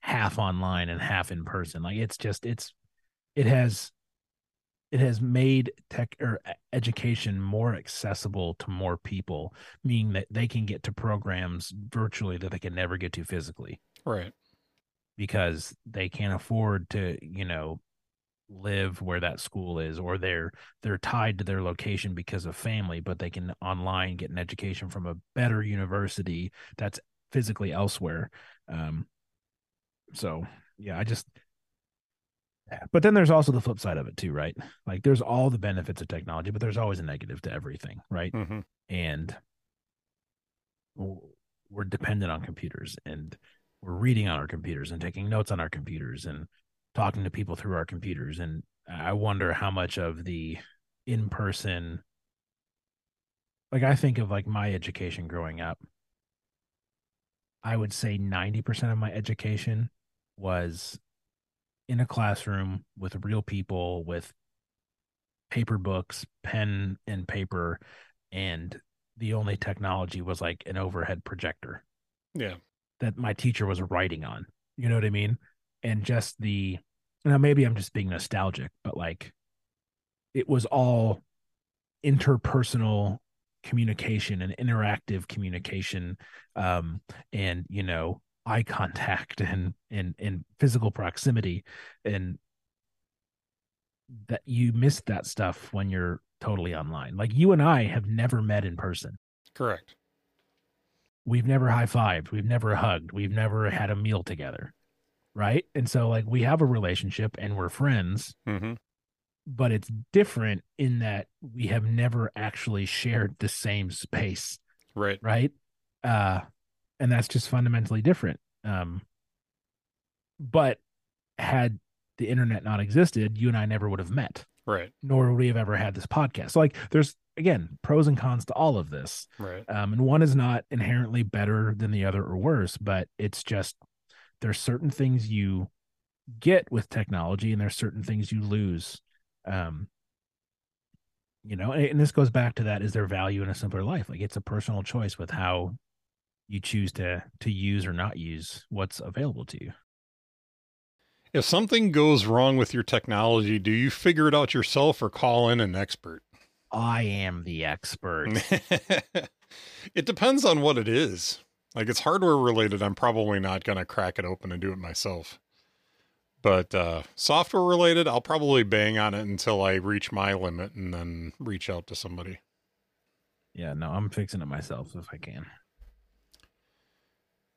B: half online and half in person. Like it's just it's it has it has made tech or education more accessible to more people meaning that they can get to programs virtually that they can never get to physically
A: right
B: because they can't afford to you know live where that school is or they're they're tied to their location because of family but they can online get an education from a better university that's physically elsewhere. Um so yeah i just but then there's also the flip side of it too right? Like there's all the benefits of technology but there's always a negative to everything right?
A: Hmm
B: and we're dependent on computers and we're reading on our computers and taking notes on our computers and talking to people through our computers. And i wonder how much of the in-person like i think of like my education growing up i would say 90% of my education was in a classroom with real people with paper books pen and paper and the only technology was like an overhead projector.
A: Yeah
B: that my teacher was writing on. You know what I mean? And just the now maybe I'm just being nostalgic, but like it was all interpersonal communication and interactive communication um and you know eye contact and and and physical proximity and that you miss that stuff when you're totally online. Like you and I have never met in person.
A: correct
B: We've never high fived. We've never hugged. We've never had a meal together. Right. And so, like, we have a relationship and we're friends,
A: hmm
B: but it's different in that we have never actually shared the same space.
A: right
B: Right. Uh, and that's just fundamentally different. Um, but had the internet not existed, you and I never would have met,
A: right
B: nor would we have ever had this podcast. So, like, there's again pros and cons to all of this.
A: right.
B: Um, and one is not inherently better than the other or worse but it's just there's certain things you get with technology and there's certain things you lose. Um you know and, and this goes back to that is there value in a simpler life? Like it's a personal choice with how you choose to to use or not use what's available to you.
A: If something goes wrong with your technology do you figure it out yourself or call in an expert
B: i am the expert
A: it depends on what it is. Like it's hardware related, I'm probably not going to crack it open and do it myself. But uh, software related, I'll probably bang on it until I reach my limit and then reach out to somebody.
B: Yeah, no, I'm fixing it myself if I can.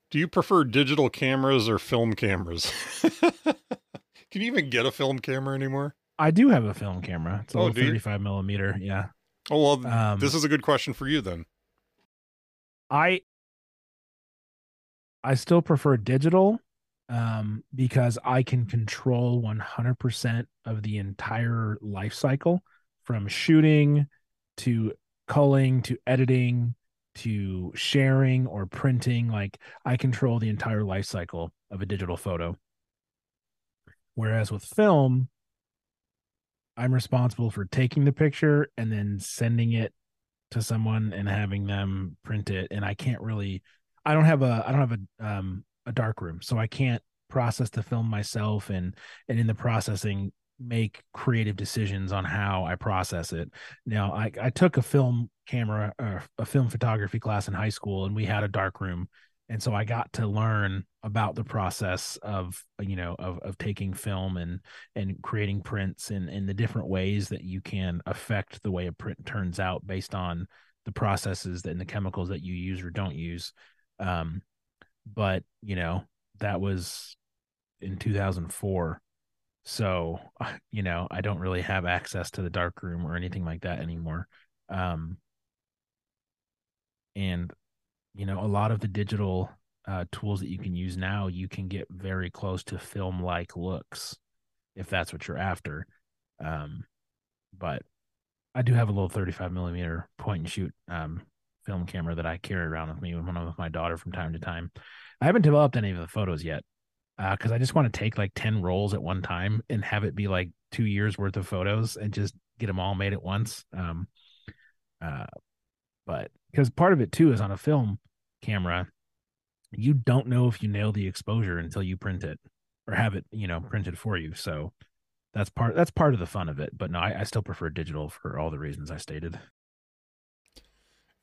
A: Do you prefer digital cameras or film cameras? Can you even get a film camera anymore?
B: I do have a film camera. It's a
A: Oh,
B: little
A: do
B: 35 millimeter. Yeah.
A: Oh well,
B: Um,
A: this is a good question for you then.
B: I I still prefer digital um, because I can control 100% of the entire life cycle from shooting to culling to editing to sharing or printing. Like I control the entire life cycle of a digital photo. Whereas with film, I'm responsible for taking the picture and then sending it to someone and having them print it. And i can't really i don't have a i don't have a um a dark room. So i can't process the film myself and and in the processing make creative decisions on how i process it. Now i i took a film camera uh, a film photography class in high school and we had a dark room and so i got to learn about the process of you know of of taking film and and creating prints and and the different ways that you can affect the way a print turns out based on the processes and the chemicals that you use or don't use. Um but you know that was in 2004 so you know i don't really have access to the dark room or anything like that anymore. Um and you know a lot of the digital uh, tools that you can use now you can get very close to film like looks if that's what you're after. Um but i do have a little 35 millimeter point and shoot um film camera that i carry around with me when i'm with my daughter from time to time. I haven't developed any of the photos yet because i just want to take like 10 rolls at one time and have it be like two years worth of photos and just get them all made at once. Um uh but because part of it too is on a film camera you don't know if you nail the exposure until you print it or have it you know printed for you so that's part that's part of the fun of it but no i, I still prefer digital for all the reasons i stated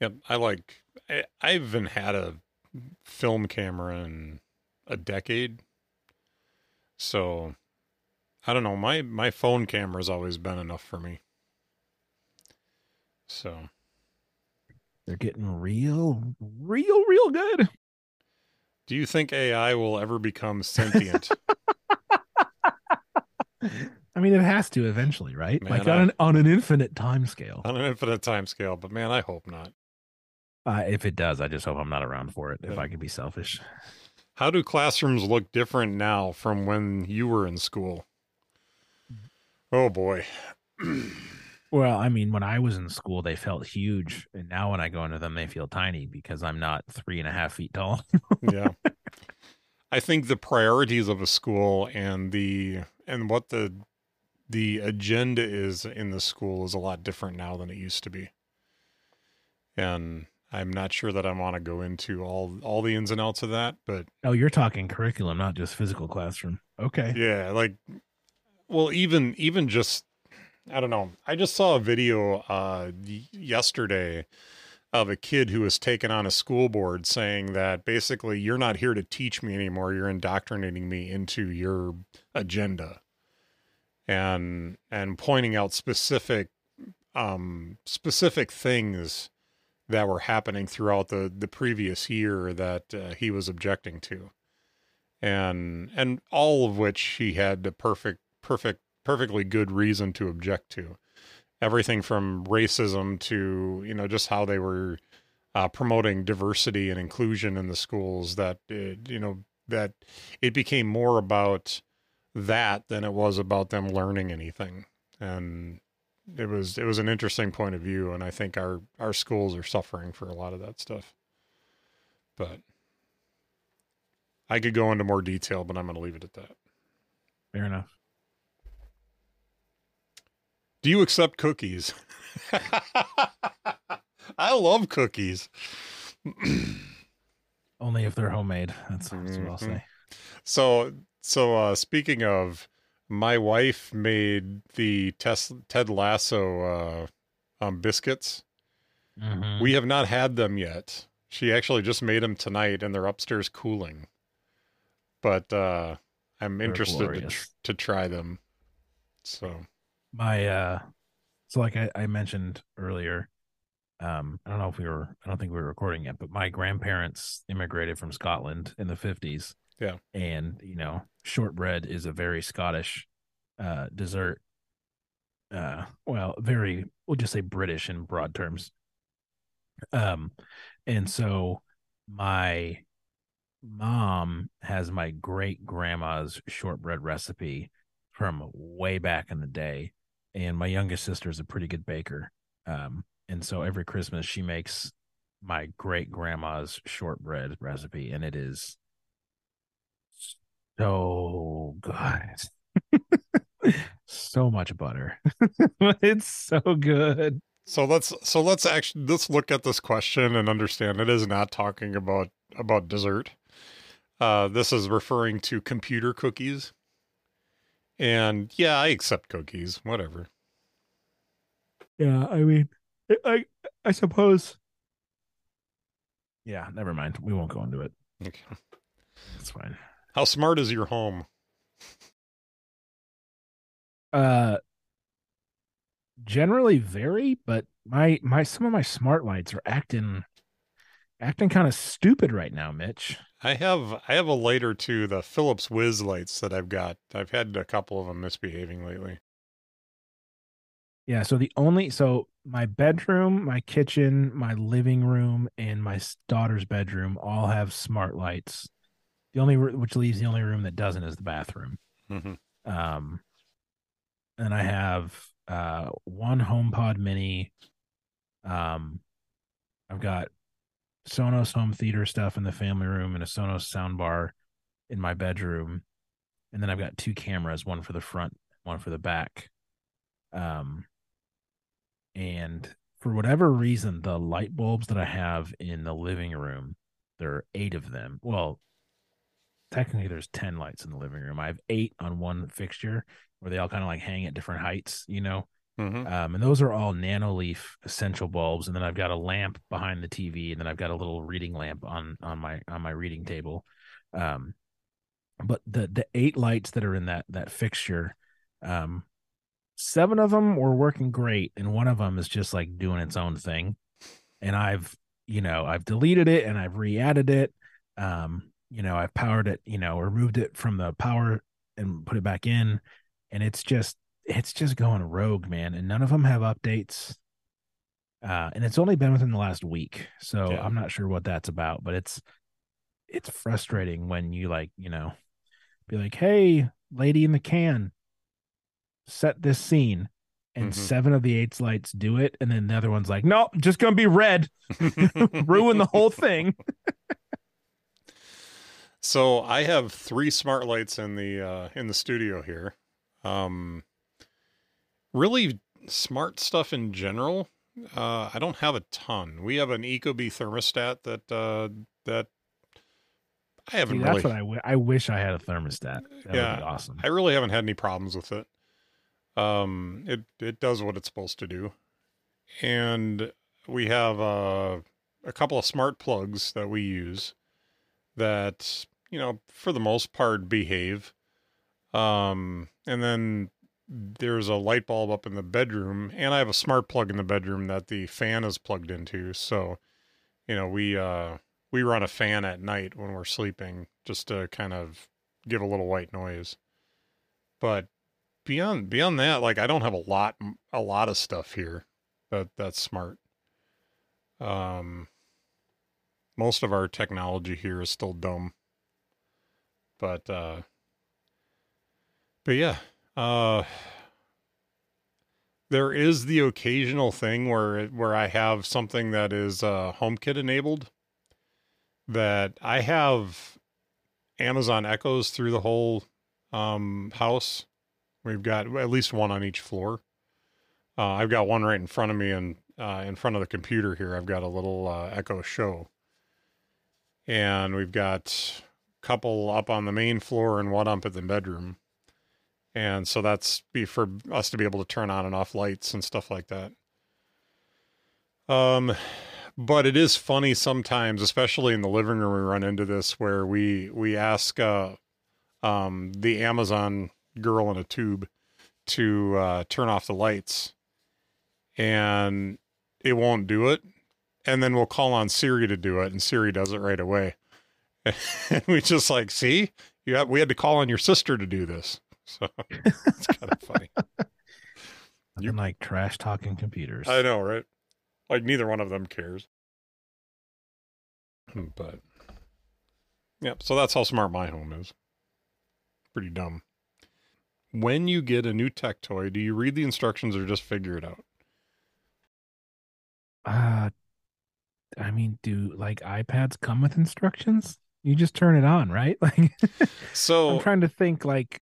A: Yep, I like. I, I haven't had a film camera in a decade, so I don't know. My my phone camera's always been enough for me. So
B: they're getting real real real good
A: Do you think AI will ever become sentient?
B: i mean it has to eventually right
A: Man,
B: like
A: I-
B: on an, on an infinite time scale
A: On an infinite time scale, but man, I hope not.
B: uh, if it does i just hope i'm not around for it if i can be selfish
A: How do classrooms look different now from when you were in school? Oh boy.
B: Well, I mean, when I was in school, they felt huge, and now when I go into them, they feel tiny because I'm not three and a half feet tall.
A: yeah. I think the priorities of a school and the and what the the agenda is in the school is a lot different now than it used to be. And I'm not sure that I want to go into all all the ins and outs of that, but
B: oh, you're talking curriculum, not just physical classroom. Okay.
A: yeah, like well even even just I don't know. I just saw a video uh yesterday of a kid who was taken on a school board saying that basically you're not here to teach me anymore, you're indoctrinating me into your agenda. And and pointing out specific um specific things that were happening throughout the the previous year that uh, he was objecting to and and all of which he had a perfect perfect perfectly good reason to object to. Everything from racism to you know just how they were uh, promoting diversity and inclusion in the schools that it, you know that it became more about that than it was about them learning anything. And it was it was an interesting point of view and i think our our schools are suffering for a lot of that stuff. But i could go into more detail but i'm going to leave it at that.
B: Fair enough.
A: Do you accept cookies i love cookies
B: Only if they're homemade. That's, that's what I'll
A: Mhm.
B: say.
A: so so uh speaking of my wife made the Tes- ted lasso uh um biscuits
B: Mhm.
A: We have not had them yet. She actually just made them tonight and they're upstairs cooling. But uh I'm
B: They're
A: interested to, tr- to try them. So
B: my uh so like I, I mentioned earlier um i don't know if we were i don't think we were recording yet but my grandparents immigrated from scotland in the 50s
A: Yeah.
B: and you know shortbread is a very scottish uh dessert. Uh well very we'll just say british in broad terms. Um and so my mom has my great grandma's shortbread recipe from way back in the day and my youngest sister is a pretty good baker um and so every christmas she makes my great grandma's shortbread recipe and it is so good so much butter it's so good
A: so let's so let's actually let's look at this question and understand it is not talking about about dessert. Uh, this is referring to computer cookies. And yeah, I accept cookies, whatever.
B: yeah i mean i i suppose yeah never mind we won't go into it
A: Okay.
B: it's fine
A: How smart is your home?
B: uh generally very but my my some of my smart lights are acting acting kind of stupid right now mitch.
A: I have I have a light or two, the Philips WiZ lights that I've got. I've had a couple of them misbehaving lately.
B: yeah so the only so my bedroom my kitchen my living room and my daughter's bedroom all have smart lights. The only which leaves the only room that doesn't is the bathroom.
A: Hmm
B: um and i have uh one homepod mini. Um i've got sonos home theater stuff in the family room and a sonos soundbar in my bedroom. And then i've got two cameras one for the front one for the back. Um and for whatever reason the light bulbs that i have in the living room there are eight of them. Well technically there's 10 lights in the living room. I have eight on one fixture where they all kind of like hang at different heights you know
A: hmm
B: um, and those are all nanoleaf essential bulbs. And then i've got a lamp behind the tv and then i've got a little reading lamp on on my on my reading table. Um but the the eight lights that are in that that fixture um seven of them were working great and one of them is just like doing its own thing. And i've you know i've deleted it and i've re-added it. Um you know i've powered it you know removed it from the power and put it back in. And it's just it's just going rogue man and none of them have updates uh and it's only been within the last week so
A: Yeah.
B: i'm not sure what that's about but it's it's frustrating when you like you know be like hey lady in the can set this scene and
A: Mhm.
B: seven of the eight lights do it and then the other one's like no just gonna be red ruin the whole thing
A: So I have three smart lights in the uh, in the studio here. Um, really smart stuff in general. Uh, I don't have a ton. We have an Ecobee thermostat that uh, that I haven't
B: See,
A: really.
B: that's what I, w- I wish i had a thermostat that
A: Yeah,
B: would be awesome
A: I really haven't had any problems with it. Um, it it does what it's supposed to do, and we have uh, a couple of smart plugs that we use that you know for the most part behave. Um, and then there's a light bulb up in the bedroom, and I have a smart plug in the bedroom that the fan is plugged into. So, you know, we uh we run a fan at night when we're sleeping just to kind of give a little white noise. But beyond beyond that, like I don't have a lot a lot of stuff here that that's smart. Um most of our technology here is still dumb. But uh but yeah, uh there is the occasional thing where where I have something that is uh HomeKit enabled that I have Amazon Echoes through the whole um, house. We've got at least one on each floor. Uh, I've got one right in front of me, and uh, in front of the computer here, I've got a little uh, Echo Show, and we've got a couple up on the main floor and one up in the bedroom, and so that's be for us to be able to turn on and off lights and stuff like that. Um, but it is funny sometimes, especially in the living room, we run into this where we we ask uh, um, the Amazon girl in a tube to uh, turn off the lights, and it won't do it. And then we'll call on Siri to do it, and Siri does it right away. and we just like, see, you have, we had to call on your sister to do this. So it's kind of funny. You-
B: Nothing like trash talking computers.
A: I know, right? Like neither one of them cares. But yeah, so that's how smart my home is. Pretty dumb. When you get a new tech toy, do you read the instructions or just figure it out?
B: Uh, I mean, do like iPads come with instructions? You just turn it on, right? Like,
A: So
B: I'm trying to think. Like,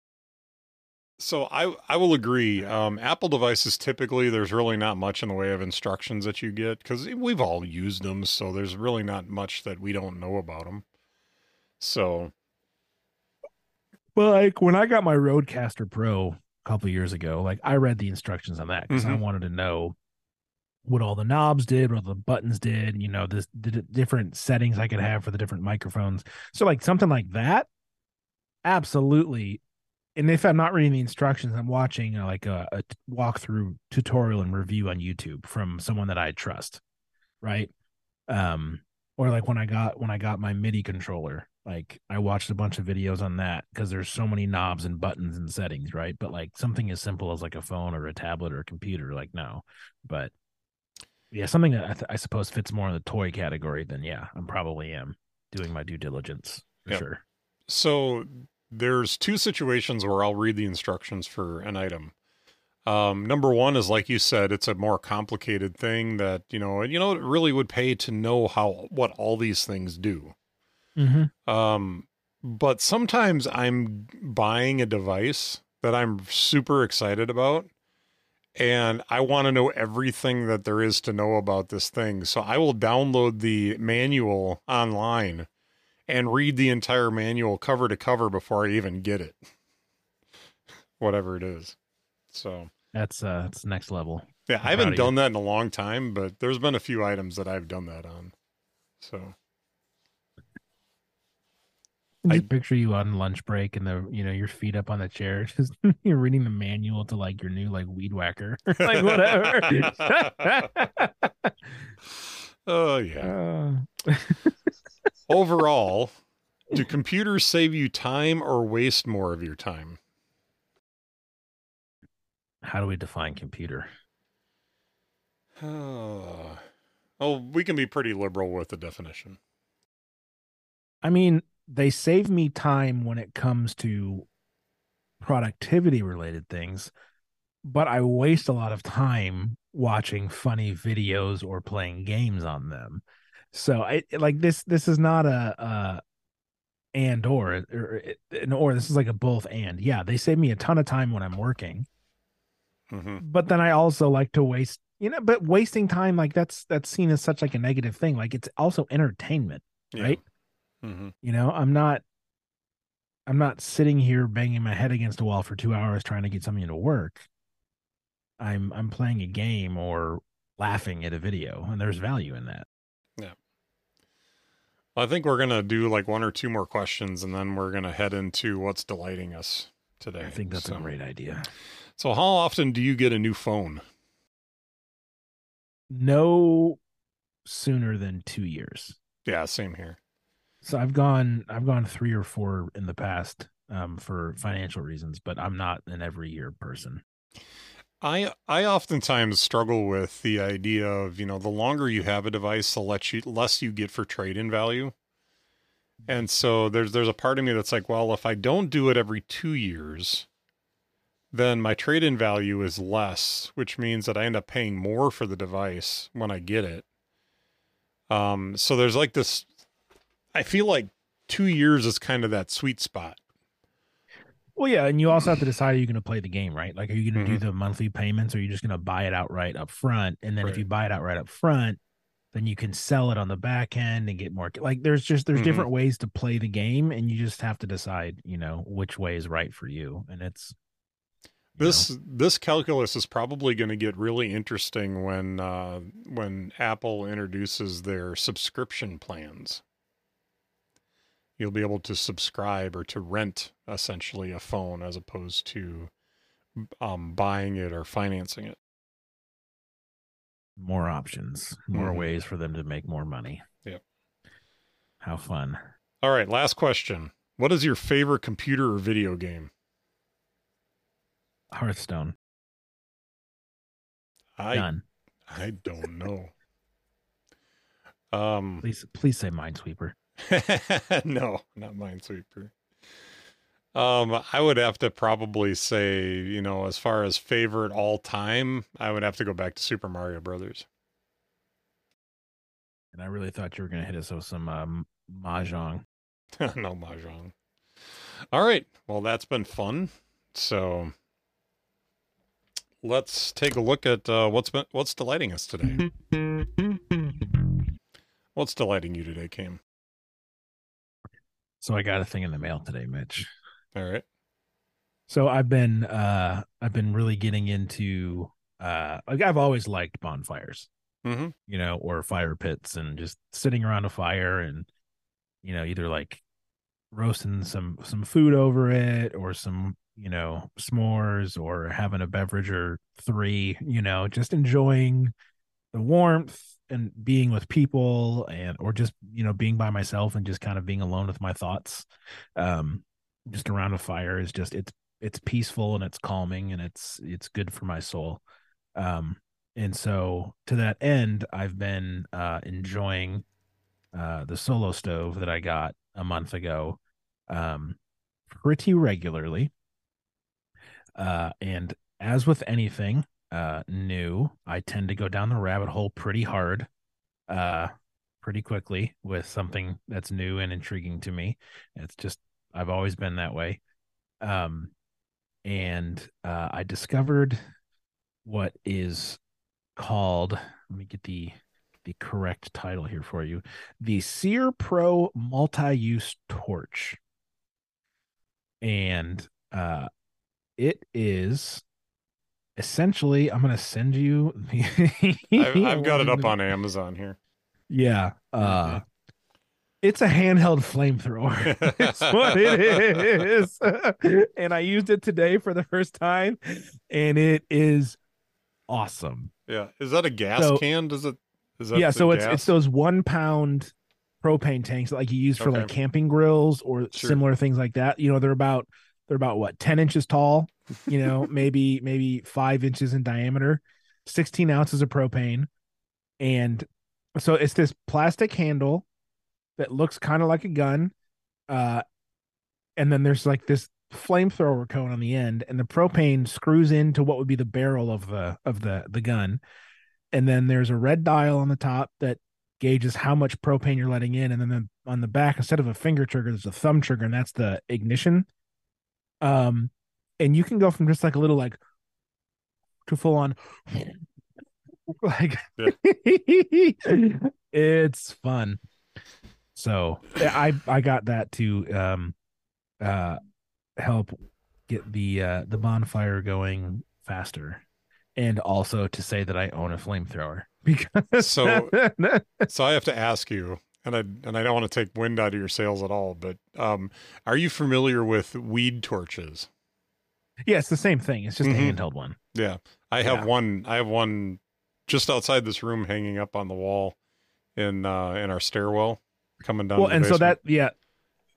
A: So I I will agree. Um, Apple devices typically there's really not much in the way of instructions that you get because we've all used them. So there's really not much that we don't know about them. So
B: well, like when I got my RODECaster Pro a couple years ago, like I read the instructions on that because I
A: Mhm.
B: wanted to know what all the knobs did, what the buttons did, you know, this the d- different settings I could have for the different microphones. So, like something like that, absolutely. And if I'm not reading the instructions, I'm watching uh, like a walkthrough tutorial and review on YouTube from someone that I trust, right? Um, or like when I got when I got my MIDI controller, like I watched a bunch of videos on that because there's so many knobs and buttons and settings, right? But like something as simple as like a phone or a tablet or a computer, like no. But yeah, something that I, th- I suppose fits more in the toy category. Then yeah, I'm probably am doing my due diligence for
A: Yep.
B: sure.
A: So there's two situations where I'll read the instructions for an item. Um, number one is like you said, it's a more complicated thing that you know, and you know, it really would pay to know how what all these things do.
B: Mm-hmm.
A: Um, but sometimes I'm buying a device that I'm super excited about, and I want to know everything that there is to know about this thing. So I will download the manual online and read the entire manual cover to cover before I even get it. Whatever it is. So
B: That's uh, that's next level.
A: yeah,
B: I'm
A: I haven't
B: of you.
A: done that in a long time, but there's been a few items that I've done that on. So I-
B: picture you on lunch break and the you know your feet up on the chair, just you're reading the manual to like your new like weed whacker, like whatever.
A: Oh yeah.
B: Uh,
A: Overall, do computers save you time or waste more of your time?
B: how do we define computer?
A: Oh, well, we can be pretty liberal with the definition.
B: I mean, they save me time when it comes to productivity related things, but I waste a lot of time watching funny videos or playing games on them. So I like this this is not a uh and or or an or this is like a both and. Yeah, they save me a ton of time when I'm working,
A: hmm
B: but then I also like to waste, you know, but wasting time like that's that's seen as such like a negative thing. Like it's also entertainment Right?
A: hmm
B: you know i'm not i'm not sitting here banging my head against a wall for two hours trying to get something to work i'm i'm playing a game or laughing at a video and there's value in that
A: I think we're gonna do like one or two more questions, and then we're gonna head into what's delighting us today.
B: i think that's
A: so,
B: a great idea
A: So, how often do you get a new phone?
B: no sooner than two years
A: Yeah, same here.
B: so i've gone i've gone three or four in the past um for financial reasons but i'm not an every year person
A: I I oftentimes struggle with the idea of you know the longer you have a device, the less you less you get for trade in value. And so there's there's a part of me that's like, well, if I don't do it every two years, then my trade in value is less, which means that I end up paying more for the device when I get it. Um, so there's like this. I feel like two years is kind of that sweet spot.
B: Well, yeah, and you also have to decide are you going to play the game, right? Like, are you going to
A: Mhm.
B: do the monthly payments, or are you just going to buy it outright up front? And then if you buy it outright up front, then you can sell it on the back end and get more. Like, there's just there's
A: Mhm.
B: different ways to play the game, and you just have to decide, you know, which way is right for you. And it's
A: This
B: know,
A: this calculus is probably going to get really interesting when uh, when Apple introduces their subscription plans. You'll be able to subscribe or to rent essentially a phone as opposed to um, buying it or financing it.
B: More options, more
A: Mhm.
B: ways for them to make more money.
A: Yep.
B: How fun.
A: All right, last question. What is your favorite computer or video game?
B: Hearthstone.
A: I
B: Done.
A: I don't know. Um
B: Please please say Minesweeper.
A: no, not Minesweeper. Um, I would have to probably say, you know, as far as favorite all time, I would have to go back to Super Mario Brothers.
B: And I really thought you were gonna hit us with some um Mahjong.
A: no mahjong. All right, well, that's been fun. So let's take a look at uh, what's been what's delighting us today. What's delighting you today, Cam?
B: So I got a thing in the mail today, Mitch.
A: All right.
B: So I've been uh I've been really getting into uh like I've always liked bonfires,
A: Mm-hmm.
B: you know, or fire pits and just sitting around a fire and you know, either like roasting some some food over it or some, you know, s'mores or having a beverage or three, you know, just enjoying the warmth and being with people and or just, you know, being by myself and just kind of being alone with my thoughts. Um just around a fire is just it's it's peaceful and it's calming and it's it's good for my soul um and so to that end i've been uh enjoying uh the solo stove that i got a month ago um pretty regularly uh and as with anything uh new i tend to go down the rabbit hole pretty hard uh pretty quickly with something that's new and intriguing to me it's just I've always been that way. Um, and uh, I discovered what is called. Let me get the the correct title here for you: the Sear Pro multi-use torch, and uh, it is essentially. I'm going to send you.
A: I've, I've got it up on Amazon here.
B: Yeah. Uh
A: Mhm.
B: it's a handheld flamethrower. it's what it is. and I used it today for the first time and it is awesome.
A: Yeah. Is that a gas
B: So-
A: can? Does it? Is that
B: yeah, so it's
A: gas?
B: it's those one pound propane tanks like you use for like camping grills or
A: Sure.
B: similar things like that. You know, they're about they're about what, 10 inches tall, you know, maybe maybe five inches in diameter, 16 ounces of propane. And so it's this plastic handle that looks kind of like a gun. Uh and then there's like this flamethrower cone on the end, and the propane screws into what would be the barrel of the of the the gun. And then there's a red dial on the top that gauges how much propane you're letting in, and then the, on the back, instead of a finger trigger, there's a thumb trigger, and that's the ignition. Um, and you can go from just like a little like to full on like it's fun. So I I got that to um uh help get the uh the bonfire going faster and also to say that I own a flamethrower because
A: So- So I have to ask you, and I and I don't want to take wind out of your sails at all, but um, are you familiar with weed torches?
B: yeah, it's the same thing. It's just
A: Mhm.
B: a handheld one.
A: Yeah, I have
B: Yeah.
A: one. I have one just outside this room, hanging up on the wall in uh, in our stairwell, coming down.
B: well, and so that yeah,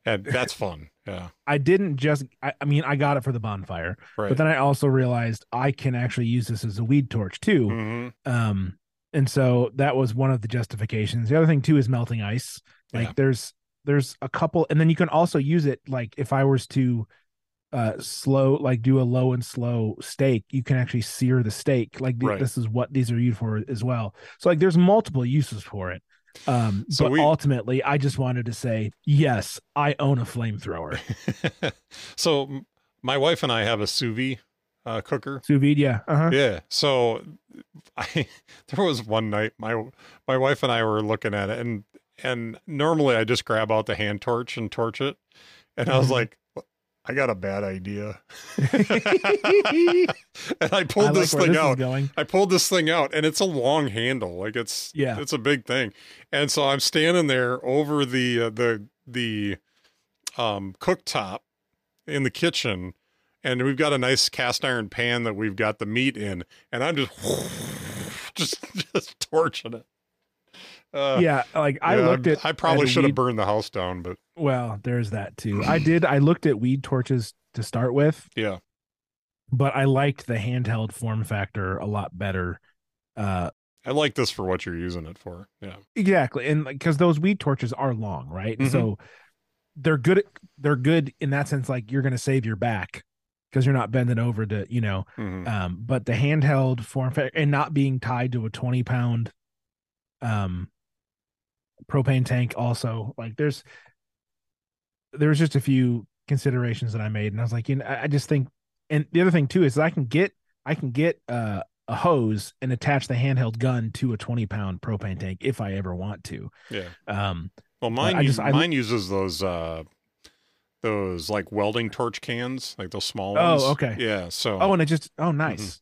A: and that's fun. Yeah,
B: I didn't just I, I mean I got it for the bonfire,
A: right.
B: but then I also realized I can actually use this as a weed torch too.
A: Mhm.
B: Um, and so that was one of the justifications. The other thing too is melting ice. Like
A: Yeah.
B: there's there's a couple, and then you can also use it like if I was to uh slow like do a low and slow steak you can actually sear the steak like th-
A: Right.
B: this is what these are used for as well so like there's multiple uses for it um
A: So
B: but
A: we-
B: ultimately i just wanted to say yes i own a flamethrower
A: so my wife and I have a sous vide uh, cooker.
B: sous vide yeah uh-huh
A: Yeah. So I there was one night my my wife and I were looking at it and and normally I just grab out the hand torch and torch it. And I was
B: Mhm.
A: like I got a bad idea. and I pulled
B: I
A: this
B: like
A: thing
B: this
A: out. I pulled this thing out and it's a long handle. Like it's
B: Yeah.
A: it's a big thing. And so I'm standing there over the uh, the the um, cooktop in the kitchen, and we've got a nice cast iron pan that we've got the meat in, and I'm just just just torching it. Uh,
B: yeah, like I
A: yeah,
B: looked at
A: I probably
B: at
A: should have burned the house down, but
B: Well, there's that too. I did. I looked at weed torches to start with,
A: yeah,
B: but I liked the handheld form factor a lot better. Uh,
A: I like this for what you're using it for. Yeah,
B: exactly, and because those weed torches are long, right?
A: Mhm.
B: So they're good. They're good in that sense. Like you're going to save your back because you're not bending over to, you know.
A: Mhm.
B: Um, but the handheld form factor and not being tied to a 20 pound, um, propane tank. Also, like there's there's just a few considerations that I made, and I was like, you know, I just think, and the other thing too is I can get I can get uh, a hose and attach the handheld gun to a 20 pound propane tank if I ever want to.
A: yeah.
B: Um,
A: Well, mine
B: I
A: us-
B: just- I-
A: mine uses those uh those like welding torch cans, like those small
B: Oh,
A: ones.
B: okay.
A: Yeah. So
B: oh, and it just oh nice.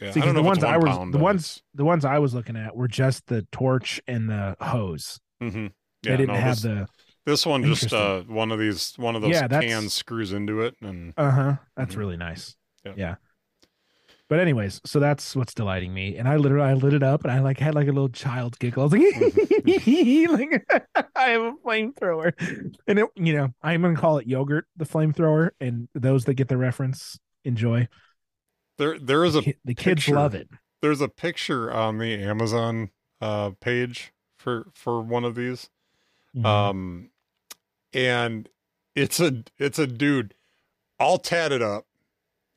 A: yeah,
B: see,
A: I don't know
B: the ones I was-
A: pound,
B: the ones- The ones I was looking at were just the torch and the hose.
A: it's- mhm.
B: they
A: Yeah,
B: didn't
A: no,
B: have
A: this,
B: the
A: this one just uh one of these one of those
B: Yeah,
A: cans screws into it and
B: Uh huh. That's
A: Mhm.
B: really nice.
A: Yeah.
B: Yeah. But anyways, so that's what's delighting me, and I literally I lit it up, and I like had like a little child giggle. I was like, like I have a flamethrower, and it, you know, I'm gonna call it yogurt, the flamethrower, and those that get the reference enjoy.
A: there there is a
B: Ki- the kids
A: picture.
B: love it.
A: there's a picture on the Amazon uh page for for one of these.
B: Mhm.
A: Um and it's a it's a dude all tatted up.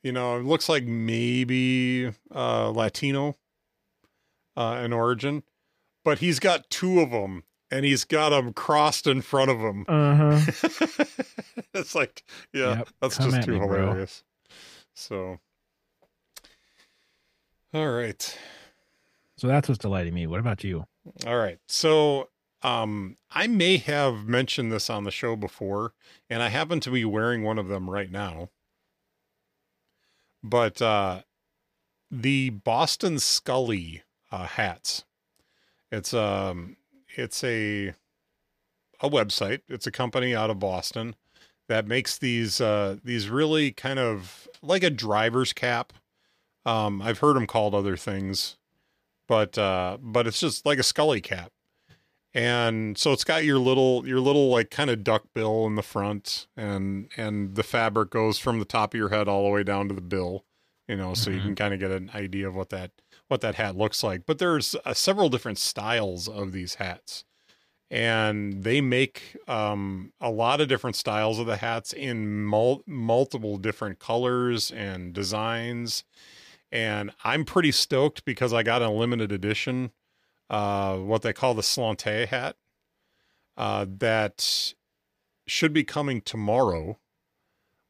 A: You know, it looks like maybe uh Latino uh in origin, but he's got two of them and he's got them crossed in front of him.
B: uh-huh.
A: it's like, yeah,
B: Yep,
A: that's
B: come
A: just too
B: me, bro.
A: hilarious. So, all right.
B: So that's what's delighting me. What about you?
A: All right. So, um, I may have mentioned this on the show before, and I happen to be wearing one of them right now. But uh, the Boston Scally uh, hats. It's um, it's a a website. It's a company out of Boston that makes these uh, these really kind of like a driver's cap. Um, I've heard them called other things, but uh, but it's just like a Scally cap and so it's got your little your little like kind of duck bill in the front and and the fabric goes from the top of your head all the way down to the bill you know so you
B: Mhm.
A: can kind of get an idea of what that what that hat looks like. But there's uh, several different styles of these hats. And they make um, a lot of different styles of the hats in mul- multiple different colors and designs. And i'm pretty stoked because i got a limited edition uh, what they call the Sláinte hat uh, that should be coming tomorrow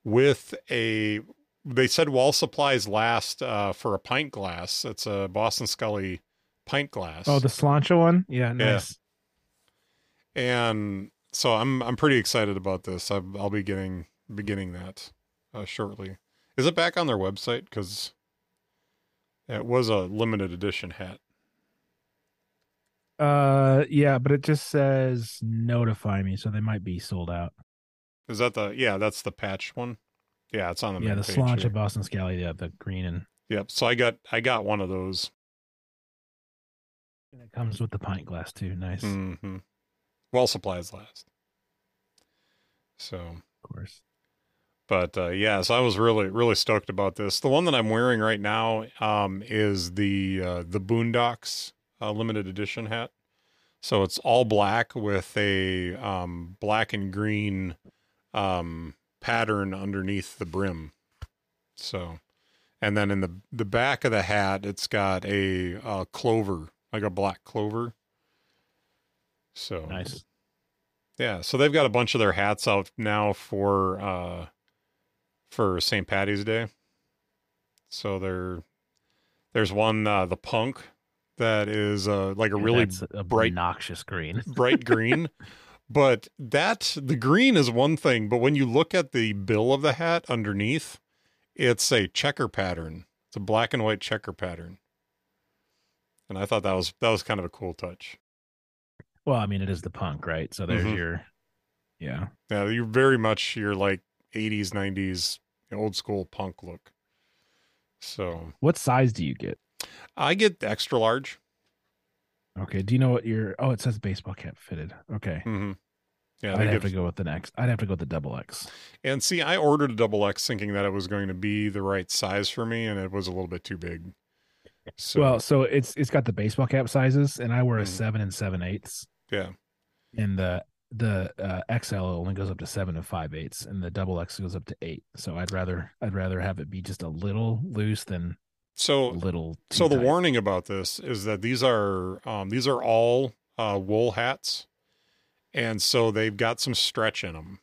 A: with a. They said wall supplies last uh, for a pint glass. It's a Boston Scally pint glass.
B: Oh, the Sláinte one. Yeah, nice.
A: and so I'm I'm pretty excited about this. i I'll be getting beginning that uh, shortly. Is it back on their website? Because it was a limited edition hat.
B: Uh, yeah, but it just says notify me, so they might be sold out.
A: Is that the yeah? That's the patch one. Yeah, it's on the
B: yeah, the
A: page of.
B: Boston Scally, yeah, the green and,
A: Yep. So I got I got one of those.
B: and it comes with the pint glass too. Nice,
A: Mm-hmm. Well, supplies last. So,
B: of course.
A: but uh, yeah, so I was really really stoked about this. The one that I'm wearing right now um, is the uh, the Boondocks uh, limited edition hat. So it's all black with a um, black and green um, pattern underneath the brim. So, and then in the the back of the hat, it's got a uh, clover, like a black clover. So
B: Nice.
A: yeah, so they've got a bunch of their hats out now for uh for St. Patty's Day. So there there's one uh the punk that is uh like a really
B: a
A: bright-
B: obnoxious green.
A: bright green. But that the green is one thing, but when you look at the bill of the hat underneath, it's a checker pattern. It's a black and white checker pattern. And I thought that was that was kind of a cool touch.
B: Well, I mean, it is the punk, right? So there's
A: Mhm.
B: your, Yeah.
A: Yeah, you're very much you're like 80s, 90s, old school punk look. So
B: What size do you get?
A: I get extra large.
B: Okay. Do you know what your? Oh, it says baseball cap fitted. Okay.
A: hmm Yeah,
B: I'd have to go with the next. I'd have to go with the double X.
A: and see, I ordered a double X thinking that it was going to be the right size for me, and it was a little bit too big. So
B: well, so it's it's got the baseball cap sizes, and I wear a
A: Mhm.
B: seven and seven eighths,
A: yeah,
B: and the the uh, XL only goes up to seven and five eighths, and the double X goes up to eight. So I'd rather I'd rather have it be just a little loose than
A: so
B: little.
A: So the warning about this is that these are um, these are all uh, wool hats, and so they've got some stretch in them.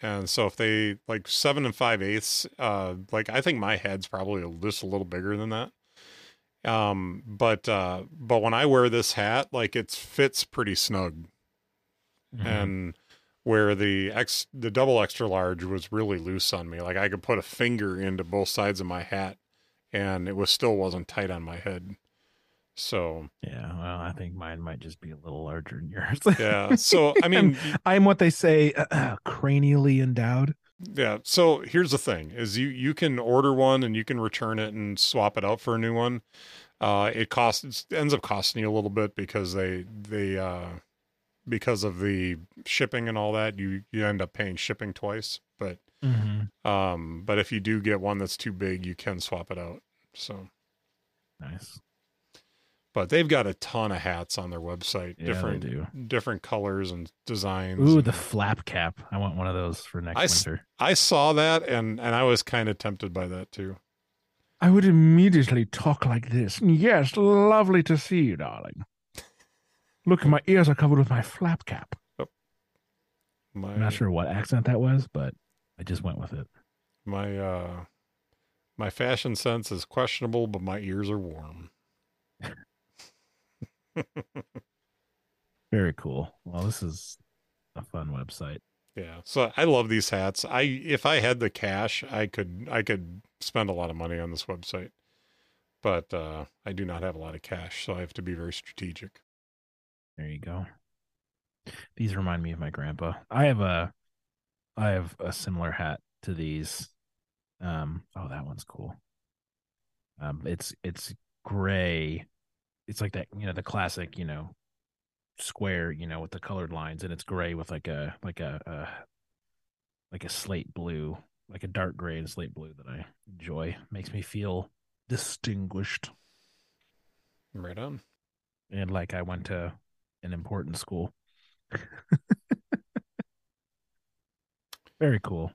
A: And so if they like seven and five eighths, uh, like I think my head's probably just a little bigger than that. Um, but uh, but when I wear this hat, like it fits pretty snug,
B: Mhm.
A: and where the X the double extra large was really loose on me, like I could put a finger into both sides of my hat, and it was still wasn't tight on my head. So
B: yeah, well, I think mine might just be a little larger than yours.
A: yeah, so I mean,
B: I'm what they say, cranially endowed.
A: yeah. So here's the thing: is you you can order one and you can return it and swap it out for a new one. Uh, it costs it ends up costing you a little bit because they they uh because of the shipping and all that you you end up paying shipping twice. But
B: Mm-hmm.
A: um, but if you do get one that's too big, you can swap it out. So.
B: Nice.
A: but they've got a ton of hats on their website
B: Yeah,
A: different different colors and designs
B: Ooh,
A: and
B: the flap cap. I want one of those for next
A: I s-
B: winter.
A: i saw that and and i was kind of tempted by that too
B: I would immediately talk like this. Yes, lovely to see you, darling. Look, my ears are covered with my flap cap.
A: my
B: I'm not sure what accent that was, but I just went with it.
A: my uh my fashion sense is questionable but my ears are warm
B: Very cool. Well, this is a fun website.
A: yeah so i love these hats i if i had the cash i could i could spend a lot of money on this website but uh i do not have a lot of cash so i have to be very strategic
B: There you go. These remind me of my grandpa. I have a I have a similar hat to these. Um oh that one's cool. Um it's it's gray. It's like that, you know, the classic, you know, square, you know, with the colored lines and it's gray with like a like a, a like a slate blue, like a dark gray and slate blue that I enjoy. Makes me feel distinguished
A: right on
B: and like I went to an important school. Very cool.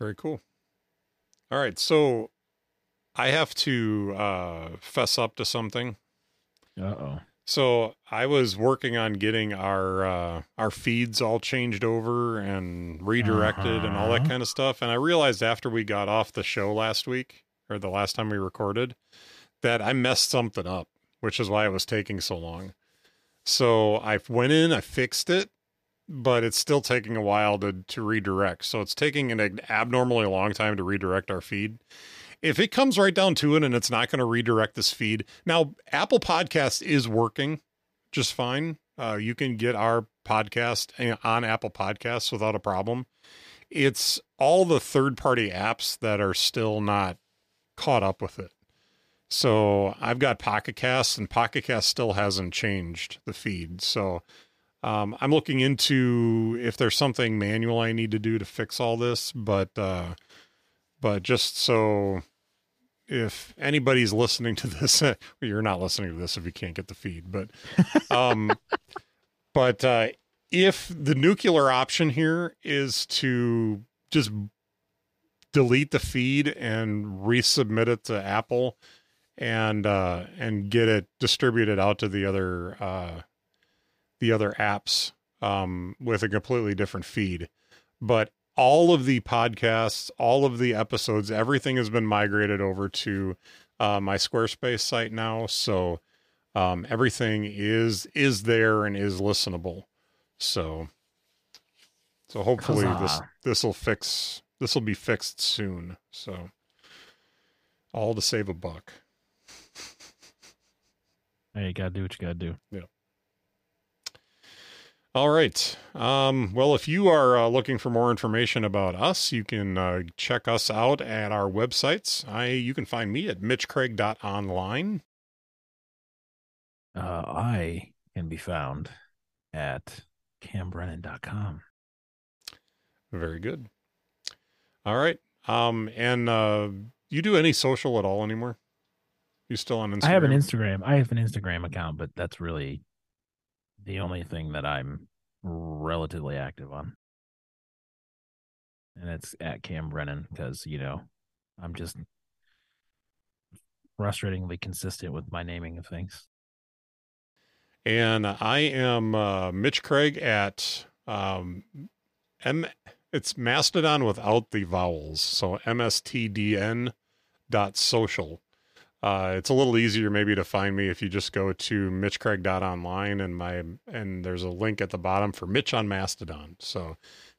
A: Very cool. All right, so I have to uh, fess up to something.
B: Uh oh.
A: So I was working on getting our uh, our feeds all changed over and redirected and all that
B: Uh-huh.
A: kind of stuff. And I realized after we got off the show last week or the last time we recorded that I messed something up, which is why it was taking so long. So I went in, I fixed it, but it's still taking a while to to redirect. So it's taking an abnormally long time to redirect our feed. If it comes right down to it and it's not going to redirect this feed. Now, Apple Podcast is working just fine. Uh, you can get our podcast on Apple Podcasts without a problem. It's all the third party apps that are still not caught up with it. So I've got Pocket Cast, and Pocket Cast still hasn't changed the feed. So um, I'm looking into if there's something manual I need to do to fix all this. But uh, but just so if anybody's listening to this, well, you're not listening to this if you can't get the feed. But um, but uh, if the nuclear option here is to just delete the feed and resubmit it to Apple and uh and get it distributed out to the other uh the other apps um with a completely different feed. But all of the podcasts all of the episodes everything has been migrated over to uh my squarespace site now. So um everything is is there and is listenable. So so hopefully this this will fix this will be fixed soon. So all to save a buck
B: Hey, you gotta do what you gotta do. Yeah.
A: All right. Um, well, if you are uh, looking for more information about us, you can uh, check us out at our websites. I you can find me at mitchcraig.online.
B: Uh, I can be found at cambrennan.com.
A: Very good. All right. Um, and uh, you do any social at all anymore? You still on Instagram?
B: I have an Instagram. I have an Instagram account, but that's really the only thing that I'm relatively active on. And it's at Cam Brennan because, you know, I'm just frustratingly consistent with my naming of things.
A: and I am uh, Mitch Craig at um, M. It's Mastodon without the vowels, so mstdn dot social. Uh, it's a little easier maybe to find me if you just go to mitchcraig.online and my and there's a link at the bottom for Mitch on Mastodon. So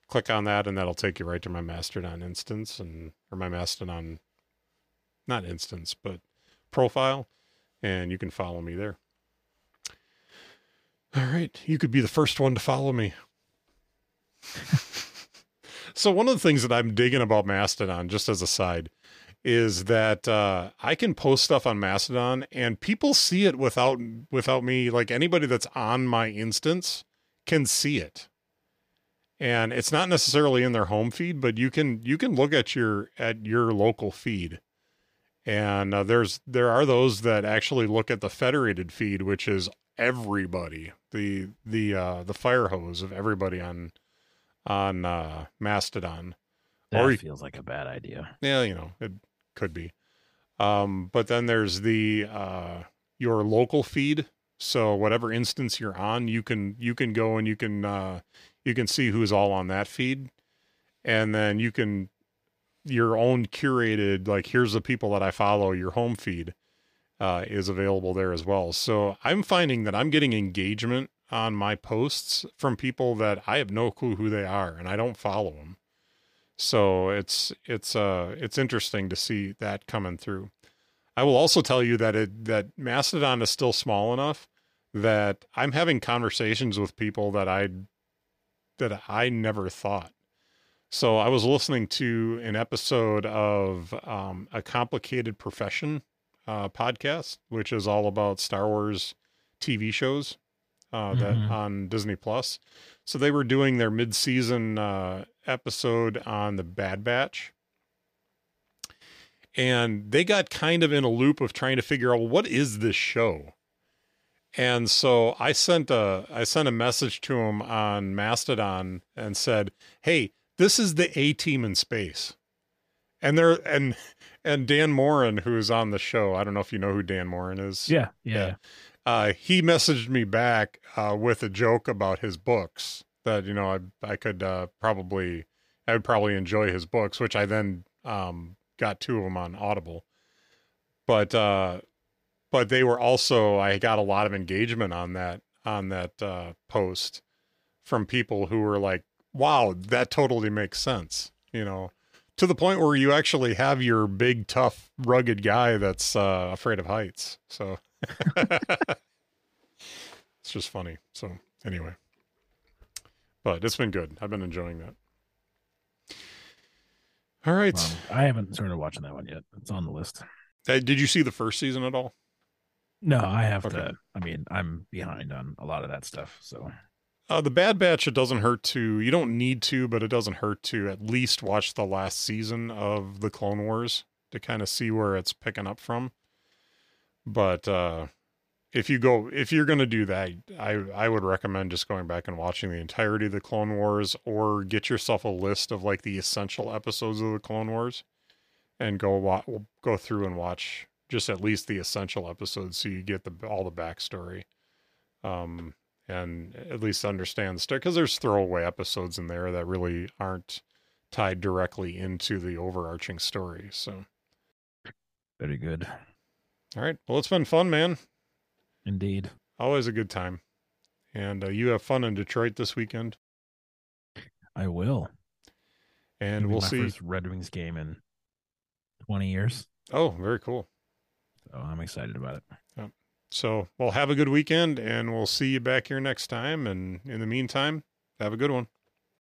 A: click on that and that'll take you right to my Mastodon instance and or my Mastodon not instance, but profile and you can follow me there. All right. You could be the first one to follow me. so, one of the things that I'm digging about Mastodon, just as a side, is that uh, I can post stuff on Mastodon and people see it without without me. Like anybody that's on my instance can see it, and it's not necessarily in their home feed, but you can you can look at your at your local feed and uh, there's there are those that actually look at the federated feed which is everybody the the uh the fire hose of everybody on on uh mastodon
B: That
A: Or
B: feels like a bad idea.
A: yeah you know it could be. Um but then there's the uh your local feed. So whatever instance you're on you can you can go and you can uh you can see who's all on that feed. And then you can your own curated like here's the people that i follow your home feed uh, is available there as well. So i'm finding that i'm getting engagement on my posts from people that i have no clue who they are and i don't follow them so it's it's uh it's interesting to see that coming through. I will also tell you that it that mastodon is still small enough that i'm having conversations with people that i that i never thought. So I was listening to an episode of um, a complicated profession uh, podcast, which is all about Star Wars TV shows uh, that
B: Mhm.
A: on Disney Plus. So they were doing their mid-season uh, episode on the Bad Batch, and they got kind of in a loop of trying to figure out well, what is this show. And so I sent a I sent a message to him on Mastodon and said, "Hey, this is the A team in space. And there and and Dan Moren, who's on the show, I don't know if you know who Dan Moren is.
B: Yeah, yeah.
A: Yeah. Uh, he messaged me back uh, with a joke about his books that you know I I could uh, probably I would probably enjoy his books, which I then um, got two of them on Audible. But uh, but they were also I got a lot of engagement on that on that uh, post from people who were like, "Wow, that totally makes sense," you know, to the point where you actually have your big, tough, rugged guy that's uh, afraid of heights. So it's just funny. So anyway, but it's been good. I've been enjoying that. All right.
B: Well, I haven't started watching that one yet. It's on the list.
A: Uh, did you see the first season at all?
B: No, I have
A: Okay.
B: to. I mean, I'm behind on a lot of that stuff. So
A: Uh, the Bad Batch, it doesn't hurt to, you don't need to, but it doesn't hurt to at least watch the last season of the Clone Wars to kind of see where it's picking up from. But uh, if you go, if you're going to do that, I, I would recommend just going back and watching the entirety of the Clone Wars or get yourself a list of like the essential episodes of the Clone Wars and go wa- go through and watch just at least the essential episodes so you get the all the backstory. Um, and at least understand the story because there's throwaway episodes in there that really aren't tied directly into the overarching story. So,
B: very good,
A: all right. Well, it's been fun, man.
B: indeed.
A: Always a good time. And uh, you have fun in Detroit this weekend.
B: I will.
A: And
B: It'll
A: we'll
B: my
A: see.
B: First Red Wings game in 20 years.
A: Oh, very cool.
B: So I'm excited about it. Yeah.
A: So, well, have a good weekend, and we'll see you back here next time. And in the meantime, have a good one.